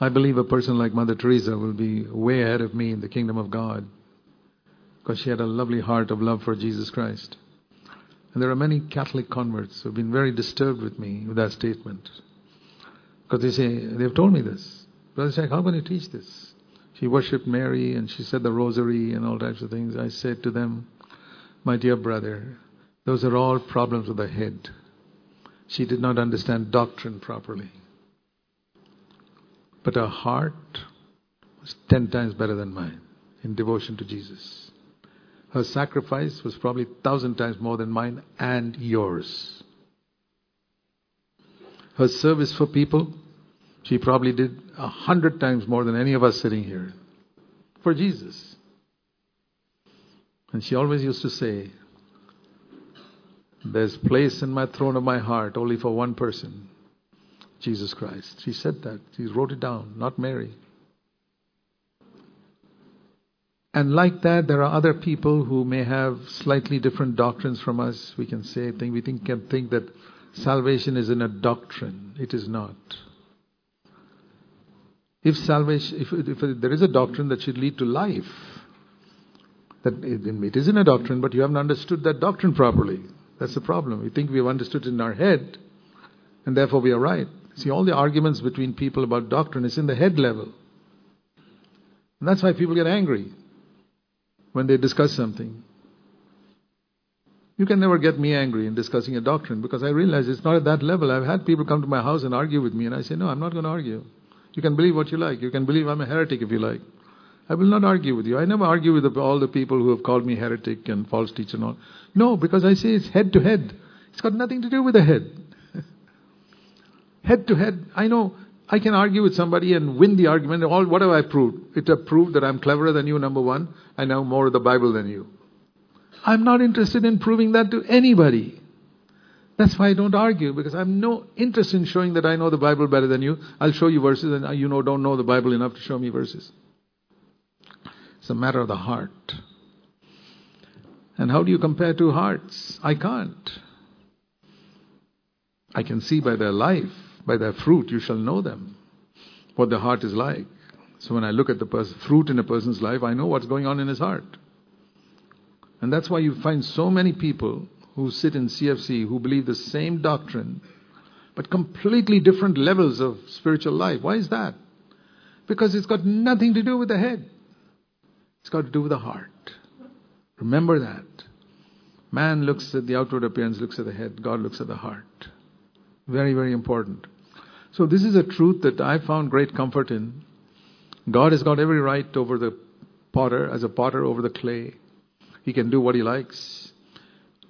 I believe a person like Mother Teresa will be way ahead of me in the kingdom of God because she had a lovely heart of love for Jesus Christ. And there are many Catholic converts who have been very disturbed with me with that statement. Because they say, they've told me this. Brother Zac, how can you teach this? She worshipped Mary and she said the rosary and all types of things. I said to them, my dear brother, those are all problems of the head. She did not understand doctrine properly. But her heart was ten times better than mine in devotion to Jesus. Her sacrifice was probably thousand times more than mine and yours. Her service for people, she probably did a hundred times more than any of us sitting here for Jesus. And she always used to say, There's place in my throne of my heart only for one person Jesus Christ. She said that. She wrote it down, not Mary. And like that, there are other people who may have slightly different doctrines from us. We can say, think, we think, can think that salvation is in a doctrine. It is not. If salvation, if, if there is a doctrine that should lead to life, that it, it is in a doctrine, but you haven't understood that doctrine properly. That's the problem. We think we have understood it in our head, and therefore we are right. See, all the arguments between people about doctrine is in the head level. And that's why people get angry when they discuss something. You can never get me angry in discussing a doctrine because I realize it's not at that level. I've had people come to my house and argue with me, and I say, No, I'm not going to argue. You can believe what you like. You can believe I'm a heretic if you like. I will not argue with you. I never argue with all the people who have called me heretic and false teacher and all. No, because I say it's head to head. It's got nothing to do with the head. head to head. I know I can argue with somebody and win the argument. All what have I proved? It have proved that I'm cleverer than you, number one. I know more of the Bible than you. I'm not interested in proving that to anybody. That's why I don't argue, because I have no interest in showing that I know the Bible better than you. I'll show you verses, and uh, you know don't know the Bible enough to show me verses. It's a matter of the heart. And how do you compare two hearts? I can't. I can see by their life by their fruit you shall know them, what the heart is like. So when I look at the pers- fruit in a person's life, I know what's going on in his heart. And that's why you find so many people who sit in CFC who believe the same doctrine, but completely different levels of spiritual life. Why is that? Because it's got nothing to do with the head, it's got to do with the heart. Remember that. Man looks at the outward appearance, looks at the head, God looks at the heart. Very, very important. So, this is a truth that I found great comfort in. God has got every right over the potter, as a potter over the clay. He can do what he likes.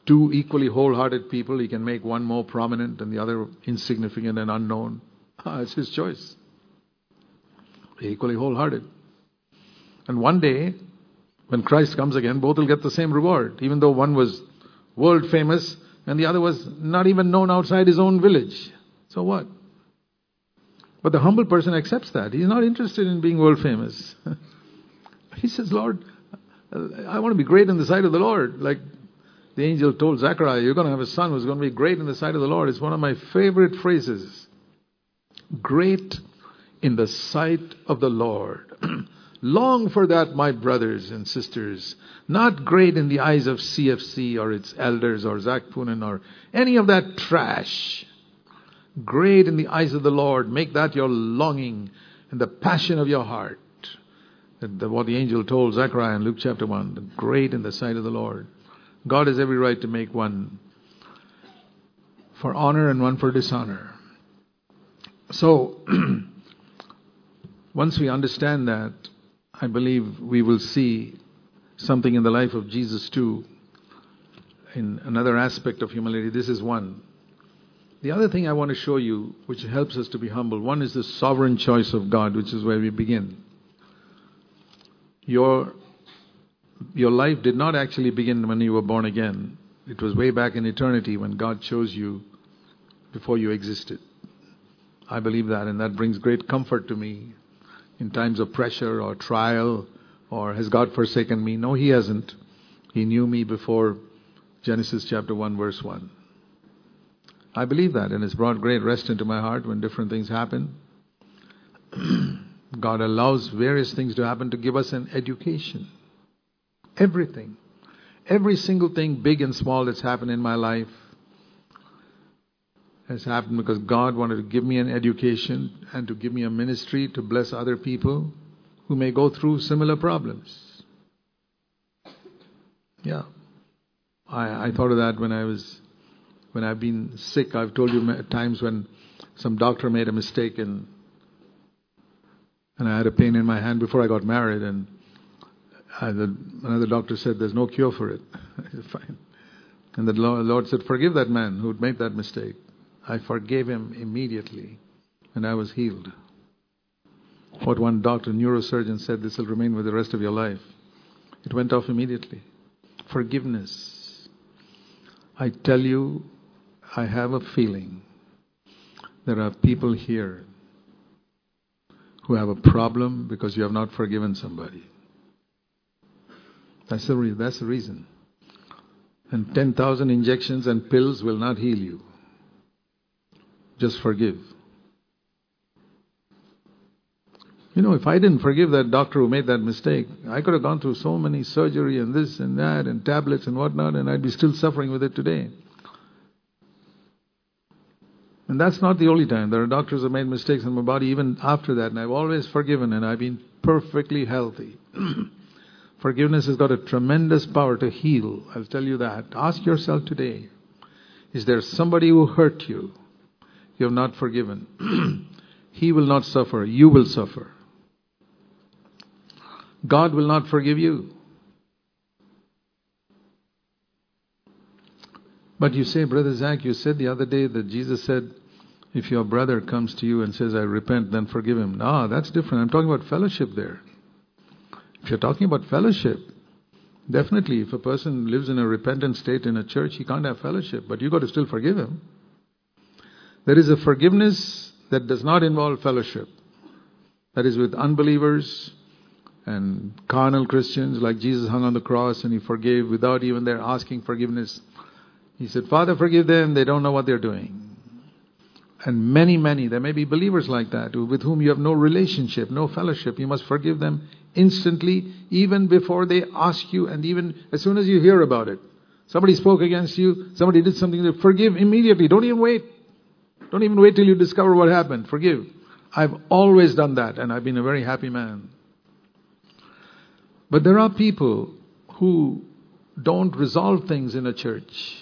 Two equally wholehearted people, he can make one more prominent and the other insignificant and unknown. Ah, it's his choice. Equally wholehearted. And one day, when Christ comes again, both will get the same reward, even though one was world famous and the other was not even known outside his own village. So what? But the humble person accepts that. He's not interested in being world famous. he says, Lord, I want to be great in the sight of the Lord. Like the angel told Zechariah, You're going to have a son who's going to be great in the sight of the Lord. It's one of my favorite phrases. Great in the sight of the Lord. Long for that, my brothers and sisters. Not great in the eyes of CFC or its elders or Zac Poonen or any of that trash. Great in the eyes of the Lord. Make that your longing and the passion of your heart. That what the angel told Zechariah in Luke chapter 1. Great in the sight of the Lord. God has every right to make one for honor and one for dishonor. So, once we understand that, I believe we will see something in the life of Jesus too, in another aspect of humility. This is one. The other thing I want to show you, which helps us to be humble, one is the sovereign choice of God, which is where we begin. Your, your life did not actually begin when you were born again. It was way back in eternity when God chose you before you existed. I believe that, and that brings great comfort to me in times of pressure or trial or has God forsaken me? No, He hasn't. He knew me before Genesis chapter 1, verse 1. I believe that, and it's brought great rest into my heart when different things happen. God allows various things to happen to give us an education. Everything. Every single thing, big and small, that's happened in my life has happened because God wanted to give me an education and to give me a ministry to bless other people who may go through similar problems. Yeah. I, I thought of that when I was, when I've been sick. I've told you times when some doctor made a mistake and, and I had a pain in my hand before I got married and I, the, another doctor said there's no cure for it. I said, fine. And the Lord said, forgive that man who'd made that mistake. I forgave him immediately and I was healed. What one doctor, neurosurgeon said, this will remain with the rest of your life. It went off immediately. Forgiveness. I tell you, I have a feeling there are people here who have a problem because you have not forgiven somebody. That's the, re- that's the reason. And 10,000 injections and pills will not heal you. Just forgive. You know, if I didn't forgive that doctor who made that mistake, I could have gone through so many surgery and this and that and tablets and whatnot, and I'd be still suffering with it today. And that's not the only time. There are doctors who made mistakes in my body even after that, and I've always forgiven and I've been perfectly healthy. Forgiveness has got a tremendous power to heal. I'll tell you that. Ask yourself today is there somebody who hurt you? You have not forgiven. he will not suffer, you will suffer. God will not forgive you. But you say, Brother Zac, you said the other day that Jesus said, if your brother comes to you and says, I repent, then forgive him. No, that's different. I'm talking about fellowship there. If you're talking about fellowship, definitely if a person lives in a repentant state in a church, he can't have fellowship, but you've got to still forgive him. There is a forgiveness that does not involve fellowship. That is with unbelievers and carnal Christians, like Jesus hung on the cross and he forgave without even their asking forgiveness. He said, Father, forgive them, they don't know what they're doing. And many, many, there may be believers like that with whom you have no relationship, no fellowship. You must forgive them instantly, even before they ask you, and even as soon as you hear about it. Somebody spoke against you, somebody did something, forgive immediately. Don't even wait. Don't even wait till you discover what happened. Forgive. I've always done that, and I've been a very happy man. But there are people who don't resolve things in a church.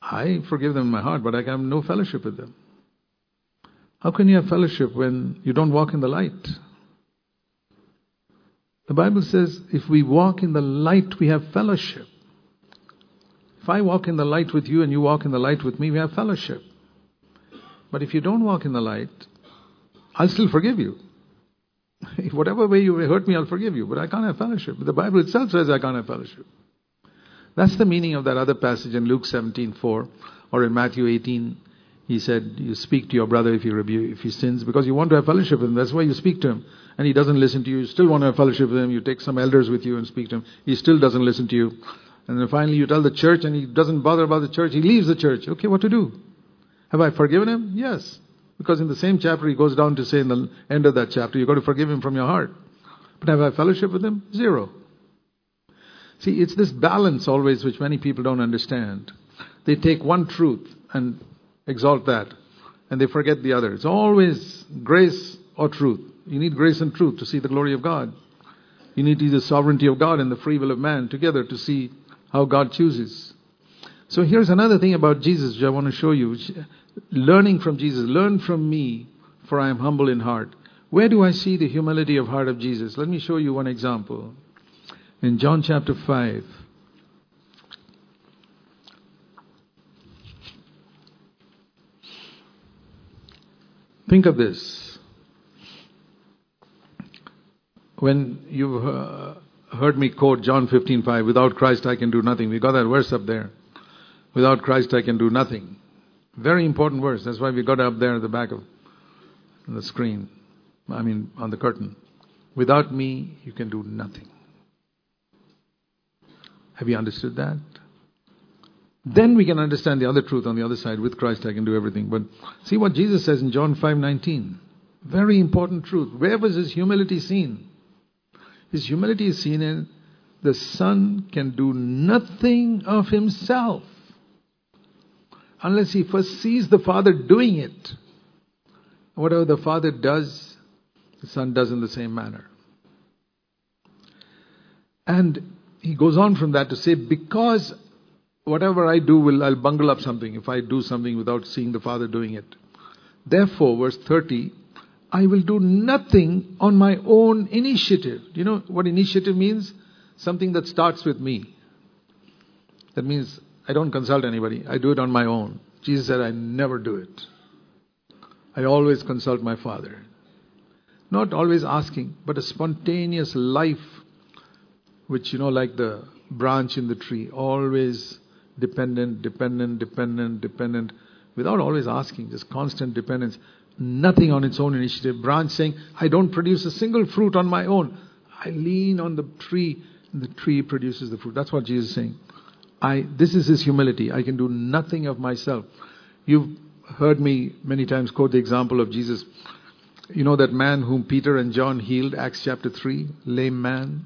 I forgive them in my heart, but I have no fellowship with them. How can you have fellowship when you don't walk in the light? The Bible says if we walk in the light, we have fellowship. If I walk in the light with you and you walk in the light with me, we have fellowship. But if you don't walk in the light, I'll still forgive you. Whatever way you hurt me, I'll forgive you. But I can't have fellowship. The Bible itself says I can't have fellowship. That's the meaning of that other passage in Luke 17:4 or in Matthew 18. He said, "You speak to your brother if he rebuke, if he sins, because you want to have fellowship with him. That's why you speak to him, and he doesn't listen to you. You still want to have fellowship with him. You take some elders with you and speak to him. He still doesn't listen to you. And then finally you tell the church and he doesn't bother about the church. He leaves the church. Okay, what to do? Have I forgiven him? Yes. Because in the same chapter he goes down to say in the end of that chapter, you've got to forgive him from your heart. But have I fellowship with him? Zero. See, it's this balance always which many people don't understand. They take one truth and exalt that, and they forget the other. It's always grace or truth. You need grace and truth to see the glory of God. You need the sovereignty of God and the free will of man together to see how God chooses. So here's another thing about Jesus which I want to show you. Learning from Jesus. Learn from me, for I am humble in heart. Where do I see the humility of heart of Jesus? Let me show you one example. In John chapter 5. Think of this. When you've uh, heard me quote John 15:5, without Christ I can do nothing. We got that verse up there. Without Christ I can do nothing. Very important verse. That's why we got up there at the back of the screen. I mean, on the curtain. Without me, you can do nothing. Have you understood that? Then we can understand the other truth on the other side. With Christ, I can do everything. But see what Jesus says in John 5:19. Very important truth. Where was his humility seen? His humility is seen in the Son can do nothing of himself unless he first sees the Father doing it. Whatever the Father does, the Son does in the same manner. And he goes on from that to say, because whatever I do will I'll bungle up something if I do something without seeing the Father doing it. Therefore, verse 30, I will do nothing on my own initiative. Do you know what initiative means? Something that starts with me. That means I don't consult anybody. I do it on my own. Jesus said, I never do it. I always consult my Father. Not always asking, but a spontaneous life, which, you know, like the branch in the tree, always dependent, dependent, dependent, dependent, without always asking, just constant dependence nothing on its own initiative. Branch saying, I don't produce a single fruit on my own. I lean on the tree, and the tree produces the fruit. That's what Jesus is saying. I, this is his humility. I can do nothing of myself. You've heard me many times quote the example of Jesus. You know that man whom Peter and John healed, Acts chapter 3, lame man?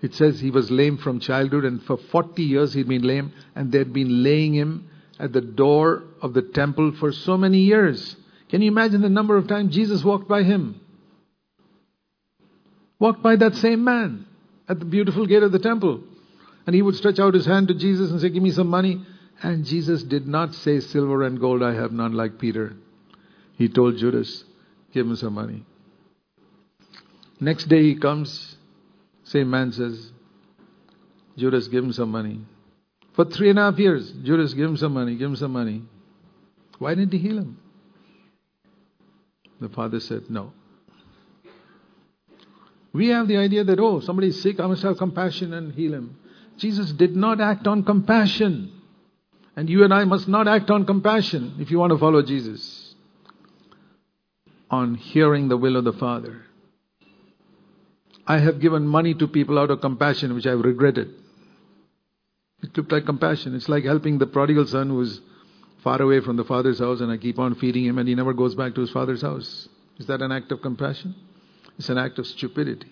It says he was lame from childhood, and for 40 years he'd been lame, and they'd been laying him at the door of the temple for so many years. Can you imagine the number of times Jesus walked by him? Walked by that same man at the beautiful gate of the temple. And he would stretch out his hand to Jesus and say, Give me some money. And Jesus did not say, Silver and gold I have none, like Peter. He told Judas, Give him some money. Next day he comes, same man says, Judas, give him some money. For three and a half years, Judas, give him some money, give him some money. Why didn't he heal him? The father said, No. We have the idea that, oh, somebody is sick, I must have compassion and heal him. Jesus did not act on compassion. And you and I must not act on compassion if you want to follow Jesus. On hearing the will of the Father. I have given money to people out of compassion, which I have regretted. It looked like compassion. It's like helping the prodigal son who's far away from the father's house and I keep on feeding him and he never goes back to his father's house. Is that an act of compassion? It's an act of stupidity.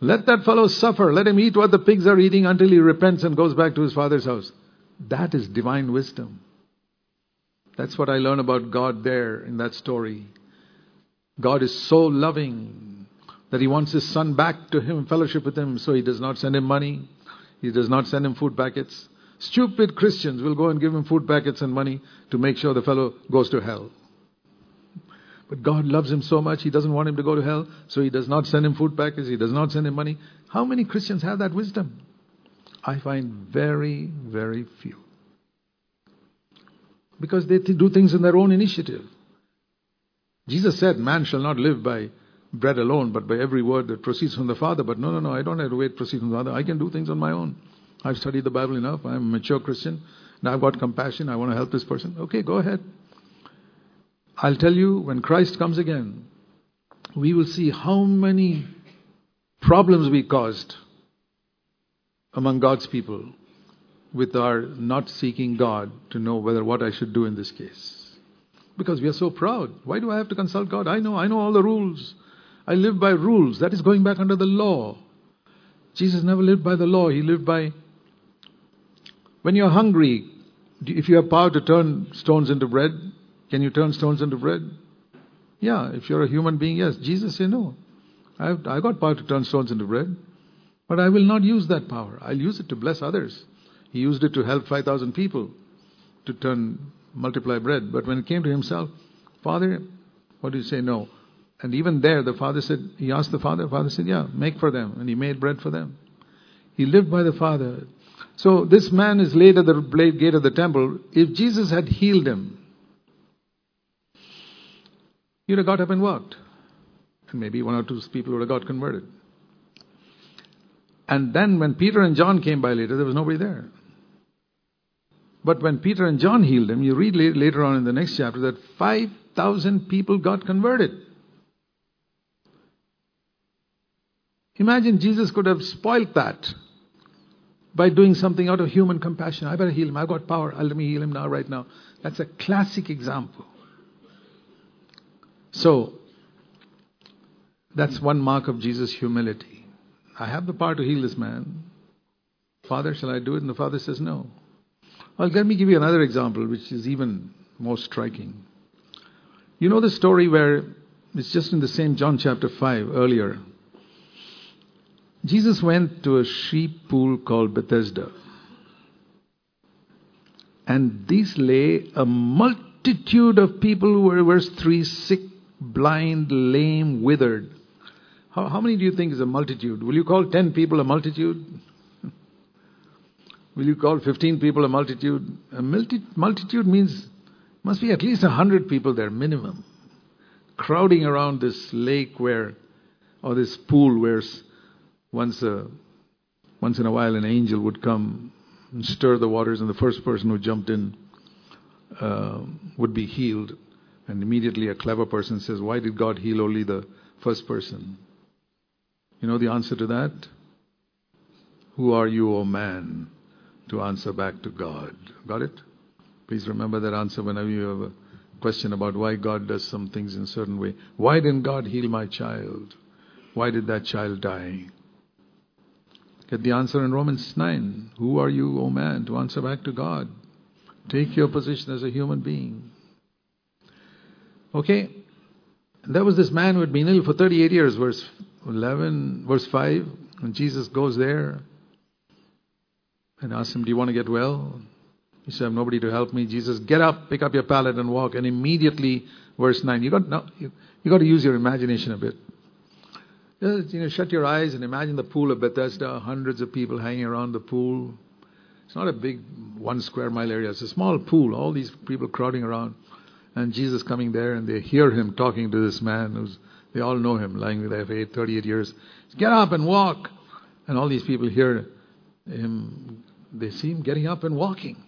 Let that fellow suffer. Let him eat what the pigs are eating until he repents and goes back to his father's house. That is divine wisdom. That's what I learn about God there in that story. God is so loving that he wants his son back to him, fellowship with him, so he does not send him money. He does not send him food packets. Stupid Christians will go and give him food packets and money to make sure the fellow goes to hell. But God loves him so much, he doesn't want him to go to hell, so he does not send him food packets, he does not send him money. How many Christians have that wisdom? I find very, very few. Because they do things in their own initiative. Jesus said, Man shall not live by bread alone, but by every word that proceeds from the Father. But no, no, no, I don't have to wait proceed from the Father. I can do things on my own. I've studied the Bible enough. I'm a mature Christian. Now I've got compassion. I want to help this person. Okay, go ahead. I'll tell you, when Christ comes again, we will see how many problems we caused among God's people with our not seeking God to know whether what I should do in this case. Because we are so proud. Why do I have to consult God? I know, I know all the rules. I live by rules. That is going back under the law. Jesus never lived by the law, he lived by. When you're hungry, if you have power to turn stones into bread, can you turn stones into bread? Yeah, if you're a human being, yes. Jesus said, No. I've, I got power to turn stones into bread, but I will not use that power. I'll use it to bless others. He used it to help 5,000 people to turn, multiply bread. But when it came to himself, Father, what do you say? No. And even there, the father said, he asked the father, the father said, Yeah, make for them. And he made bread for them. He lived by the father. So this man is laid at the gate of the temple. If Jesus had healed him, you'd have got up and walked. And maybe one or two people would have got converted. And then when Peter and John came by later, there was nobody there. But when Peter and John healed him, you read later on in the next chapter that 5,000 people got converted. Imagine Jesus could have spoilt that by doing something out of human compassion. I better heal him. I've got power. I'll Let me heal him now, right now. That's a classic example. So, that's one mark of Jesus' humility. I have the power to heal this man. Father, shall I do it? And the father says, No. Well, let me give you another example, which is even more striking. You know the story where it's just in the same John chapter 5 earlier. Jesus went to a sheep pool called Bethesda. And these lay a multitude of people who were, verse 3, sick, blind, lame, withered. How, how many do you think is a multitude? Will you call 10 people a multitude? Will you call 15 people a multitude? A multi- multitude means must be at least 100 people there, minimum, crowding around this lake where, or this pool where once, a, once in a while an angel would come and stir the waters, and the first person who jumped in uh, would be healed. And immediately a clever person says, Why did God heal only the first person? You know the answer to that? Who are you, O man, to answer back to God? Got it? Please remember that answer whenever you have a question about why God does some things in a certain way. Why didn't God heal my child? Why did that child die? Get the answer in Romans 9. Who are you, O man, to answer back to God? Take your position as a human being. Okay? And there was this man who had been ill for 38 years, verse 11, verse 5. And Jesus goes there and asks him, Do you want to get well? He said, I have nobody to help me. Jesus, get up, pick up your pallet and walk. And immediately, verse 9, you got, no, you, you got to use your imagination a bit. You know, shut your eyes and imagine the pool of Bethesda, hundreds of people hanging around the pool. It's not a big one square mile area. It's a small pool. All these people crowding around. And Jesus coming there and they hear him talking to this man who's, they all know him, lying there for eight, 38 years. Get up and walk. And all these people hear him, they see him getting up and walking.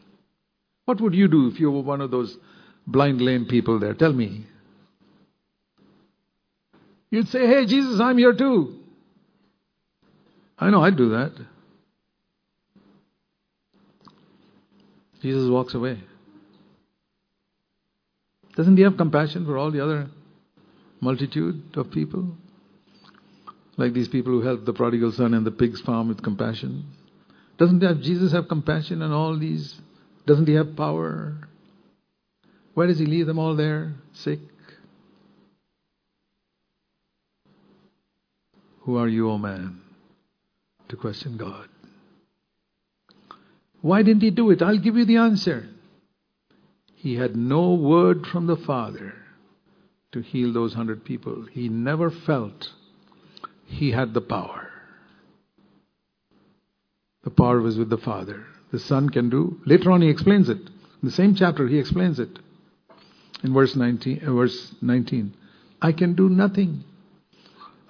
What would you do if you were one of those blind, lame people there? Tell me. You'd say, Hey, Jesus, I'm here too. I know I'd do that. Jesus walks away. Doesn't he have compassion for all the other multitude of people? Like these people who helped the prodigal son and the pig's farm with compassion. Doesn't have Jesus have compassion on all these? Doesn't he have power? Why does he leave them all there, sick? Who are you, O oh man, to question God? Why didn't he do it? I'll give you the answer. He had no word from the Father to heal those hundred people. He never felt he had the power. The power was with the Father. The Son can do. Later on, he explains it. In the same chapter, he explains it. In verse 19, uh, verse 19 I can do nothing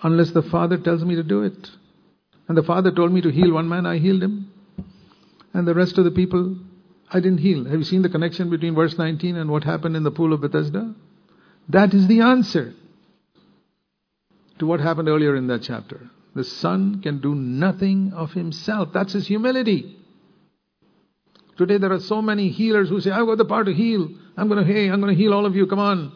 unless the Father tells me to do it. And the Father told me to heal one man, I healed him. And the rest of the people, I didn't heal. Have you seen the connection between verse 19 and what happened in the pool of Bethesda? That is the answer to what happened earlier in that chapter. The Son can do nothing of himself. That's his humility. Today there are so many healers who say, I've got the power to heal. I'm going to, hey, I'm going to heal all of you. Come on.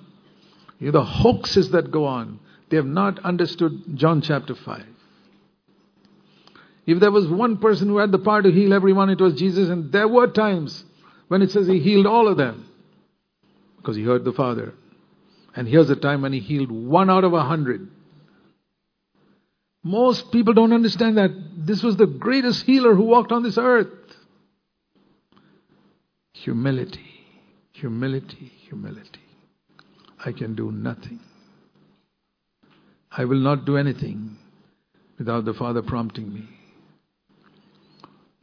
You know, the hoaxes that go on. They have not understood John chapter 5. If there was one person who had the power to heal everyone, it was Jesus. And there were times when it says he healed all of them because he heard the Father. And here's a time when he healed one out of a hundred. Most people don't understand that this was the greatest healer who walked on this earth. Humility, humility, humility. I can do nothing. I will not do anything without the Father prompting me.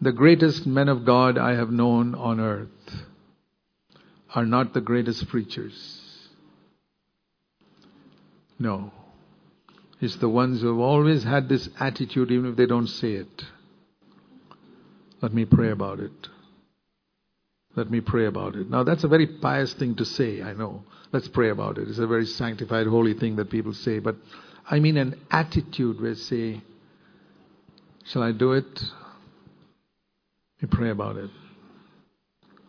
The greatest men of God I have known on earth are not the greatest preachers. No. It's the ones who have always had this attitude, even if they don't say it. Let me pray about it. Let me pray about it. Now, that's a very pious thing to say, I know. Let's pray about it. It's a very sanctified, holy thing that people say. But I mean an attitude where say, Shall I do it? Me pray about it.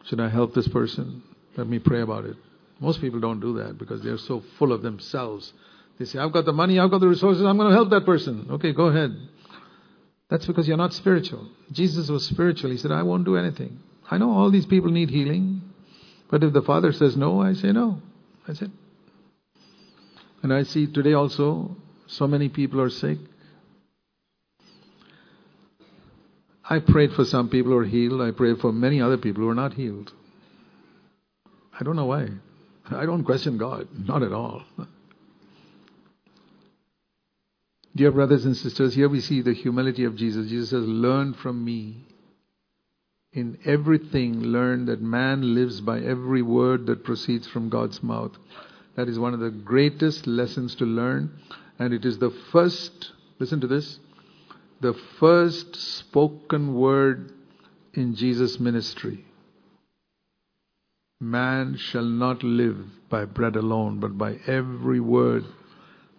Should I help this person? Let me pray about it. Most people don't do that because they're so full of themselves they say, I've got the money, I've got the resources, I'm going to help that person. Okay, go ahead. That's because you're not spiritual. Jesus was spiritual. He said, I won't do anything. I know all these people need healing, but if the Father says no, I say no. That's it. And I see today also, so many people are sick. I prayed for some people who are healed. I prayed for many other people who are not healed. I don't know why. I don't question God, not at all. Dear brothers and sisters, here we see the humility of Jesus. Jesus says, Learn from me. In everything, learn that man lives by every word that proceeds from God's mouth. That is one of the greatest lessons to learn. And it is the first, listen to this, the first spoken word in Jesus' ministry. Man shall not live by bread alone, but by every word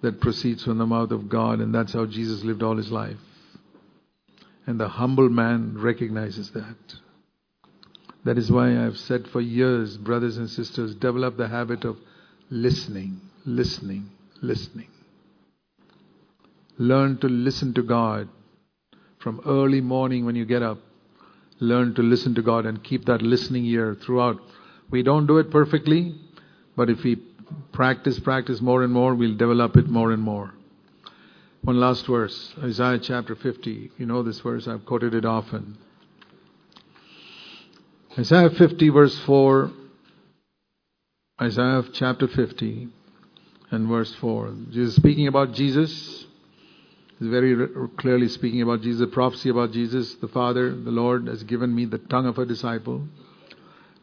that proceeds from the mouth of God, and that's how Jesus lived all his life. And the humble man recognizes that. That is why I've said for years, brothers and sisters, develop the habit of listening, listening, listening. Learn to listen to God from early morning when you get up. Learn to listen to God and keep that listening ear throughout. We don't do it perfectly, but if we practice, practice more and more, we'll develop it more and more. One last verse, Isaiah chapter 50. You know this verse, I've quoted it often. Isaiah 50, verse 4. Isaiah chapter 50 and verse 4. Jesus speaking about Jesus. He's very clearly speaking about Jesus, the prophecy about Jesus. The Father, the Lord, has given me the tongue of a disciple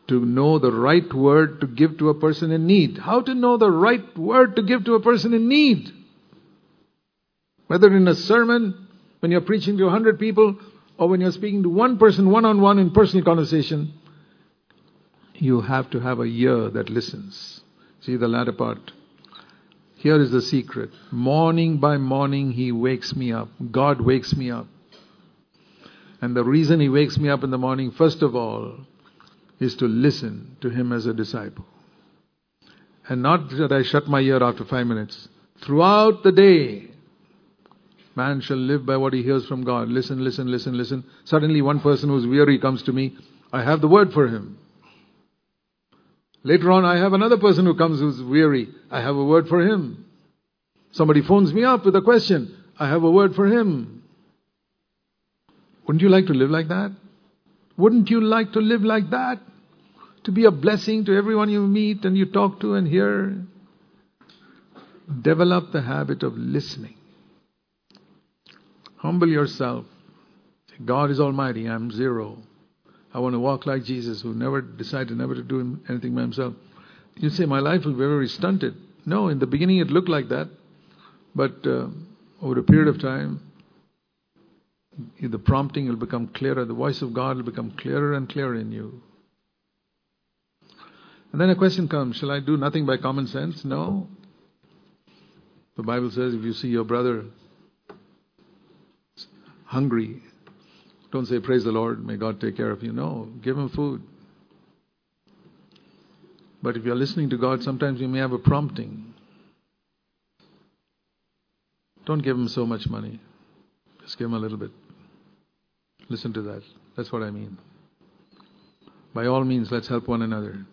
to know the right word to give to a person in need. How to know the right word to give to a person in need? Whether in a sermon, when you're preaching to a hundred people, or when you're speaking to one person one on one in personal conversation, you have to have a ear that listens. See the latter part. Here is the secret. Morning by morning, He wakes me up. God wakes me up. And the reason He wakes me up in the morning, first of all, is to listen to him as a disciple. And not that I shut my ear after five minutes. Throughout the day, Man shall live by what he hears from God. Listen, listen, listen, listen. Suddenly, one person who's weary comes to me. I have the word for him. Later on, I have another person who comes who's weary. I have a word for him. Somebody phones me up with a question. I have a word for him. Wouldn't you like to live like that? Wouldn't you like to live like that? To be a blessing to everyone you meet and you talk to and hear? Develop the habit of listening. Humble yourself. God is Almighty. I'm zero. I want to walk like Jesus, who never decided never to do anything by himself. You say, My life will be very stunted. No, in the beginning it looked like that. But uh, over a period of time, the prompting will become clearer. The voice of God will become clearer and clearer in you. And then a question comes Shall I do nothing by common sense? No. The Bible says if you see your brother hungry, don't say, Praise the Lord, may God take care of you. No, give him food. But if you're listening to God, sometimes you may have a prompting. Don't give him so much money. Just give him a little bit. Listen to that. That's what I mean. By all means, let's help one another.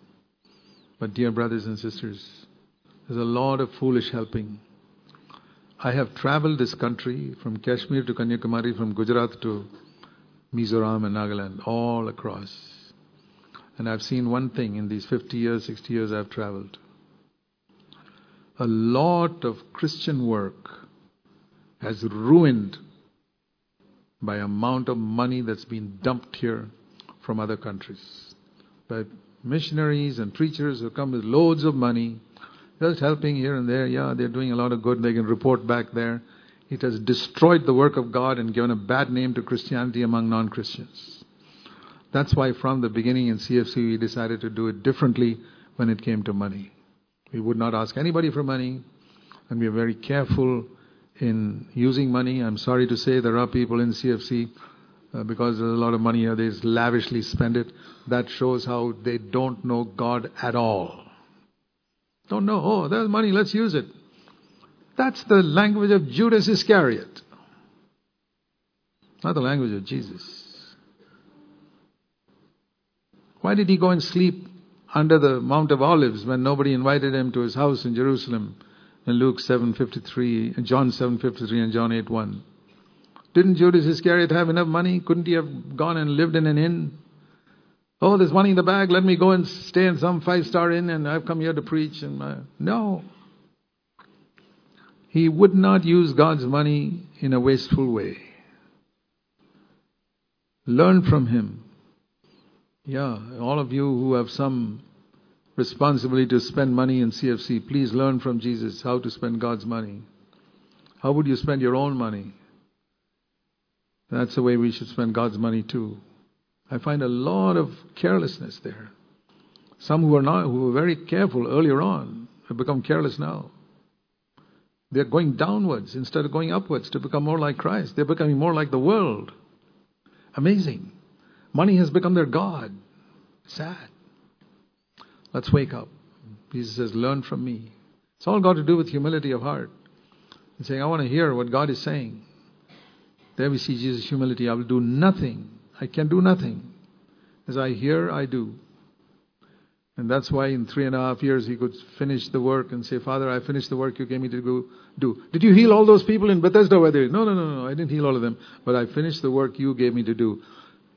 But, dear brothers and sisters, there's a lot of foolish helping. I have traveled this country from Kashmir to Kanyakumari, from Gujarat to Mizoram and Nagaland, all across. And I've seen one thing in these 50 years, 60 years I've traveled. A lot of Christian work has ruined by amount of money that's been dumped here from other countries. By missionaries and preachers who come with loads of money just helping here and there. Yeah, they're doing a lot of good. They can report back there. It has destroyed the work of God and given a bad name to Christianity among non Christians. That's why, from the beginning in CFC, we decided to do it differently when it came to money. We would not ask anybody for money, and we are very careful in using money. I'm sorry to say there are people in CFC, uh, because there's a lot of money here, they lavishly spend it. That shows how they don't know God at all. Don't know. Oh, there's money, let's use it. That's the language of Judas Iscariot, not the language of Jesus. Why did he go and sleep under the Mount of Olives when nobody invited him to his house in Jerusalem in Luke 7:53, John 7:53 and John 8:1? Didn't Judas Iscariot have enough money? Couldn't he have gone and lived in an inn? Oh, there's money in the bag. Let me go and stay in some five star inn and I've come here to preach. And my... No. He would not use God's money in a wasteful way. Learn from him. Yeah, all of you who have some responsibility to spend money in CFC, please learn from Jesus how to spend God's money. How would you spend your own money? That's the way we should spend God's money too. I find a lot of carelessness there. Some who are not, who were very careful earlier on, have become careless now. They're going downwards instead of going upwards to become more like Christ. They're becoming more like the world. Amazing. Money has become their God. Sad. Let's wake up. Jesus says, Learn from me. It's all got to do with humility of heart. And saying, I want to hear what God is saying. There we see Jesus' humility. I will do nothing I can do nothing. As I hear, I do. And that's why in three and a half years he could finish the work and say, Father, I finished the work you gave me to go do. Did you heal all those people in Bethesda where they No, no, no, no, I didn't heal all of them. But I finished the work you gave me to do.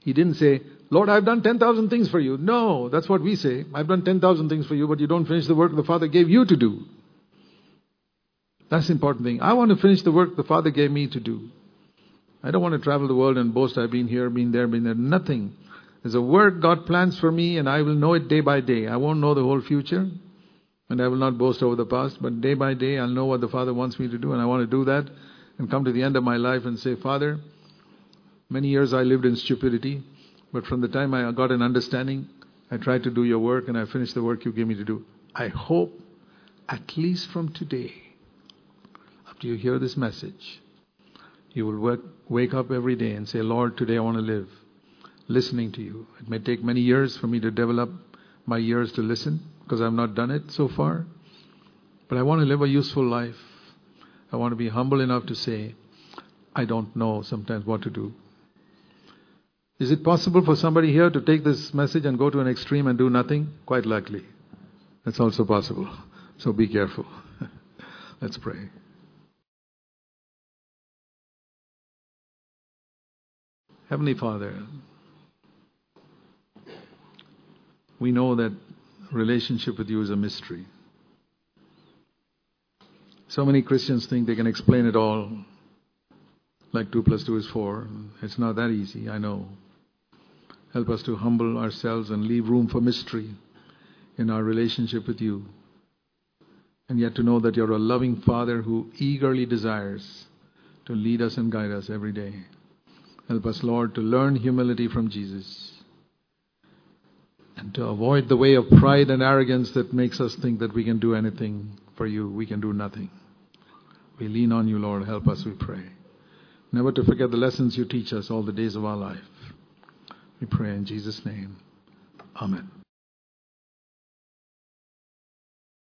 He didn't say, Lord, I've done 10,000 things for you. No, that's what we say. I've done 10,000 things for you, but you don't finish the work the Father gave you to do. That's the important thing. I want to finish the work the Father gave me to do. I don't want to travel the world and boast I've been here, been there, been there. Nothing. There's a work God plans for me and I will know it day by day. I won't know the whole future and I will not boast over the past, but day by day I'll know what the Father wants me to do and I want to do that and come to the end of my life and say, Father, many years I lived in stupidity, but from the time I got an understanding, I tried to do your work and I finished the work you gave me to do. I hope, at least from today, after you hear this message, you will wake up every day and say, Lord, today I want to live listening to you. It may take many years for me to develop my ears to listen because I've not done it so far. But I want to live a useful life. I want to be humble enough to say, I don't know sometimes what to do. Is it possible for somebody here to take this message and go to an extreme and do nothing? Quite likely. That's also possible. So be careful. Let's pray. Heavenly Father, we know that relationship with you is a mystery. So many Christians think they can explain it all like 2 plus 2 is 4. It's not that easy, I know. Help us to humble ourselves and leave room for mystery in our relationship with you. And yet to know that you're a loving Father who eagerly desires to lead us and guide us every day. Help us, Lord, to learn humility from Jesus and to avoid the way of pride and arrogance that makes us think that we can do anything for you. We can do nothing. We lean on you, Lord. Help us, we pray. Never to forget the lessons you teach us all the days of our life. We pray in Jesus' name. Amen.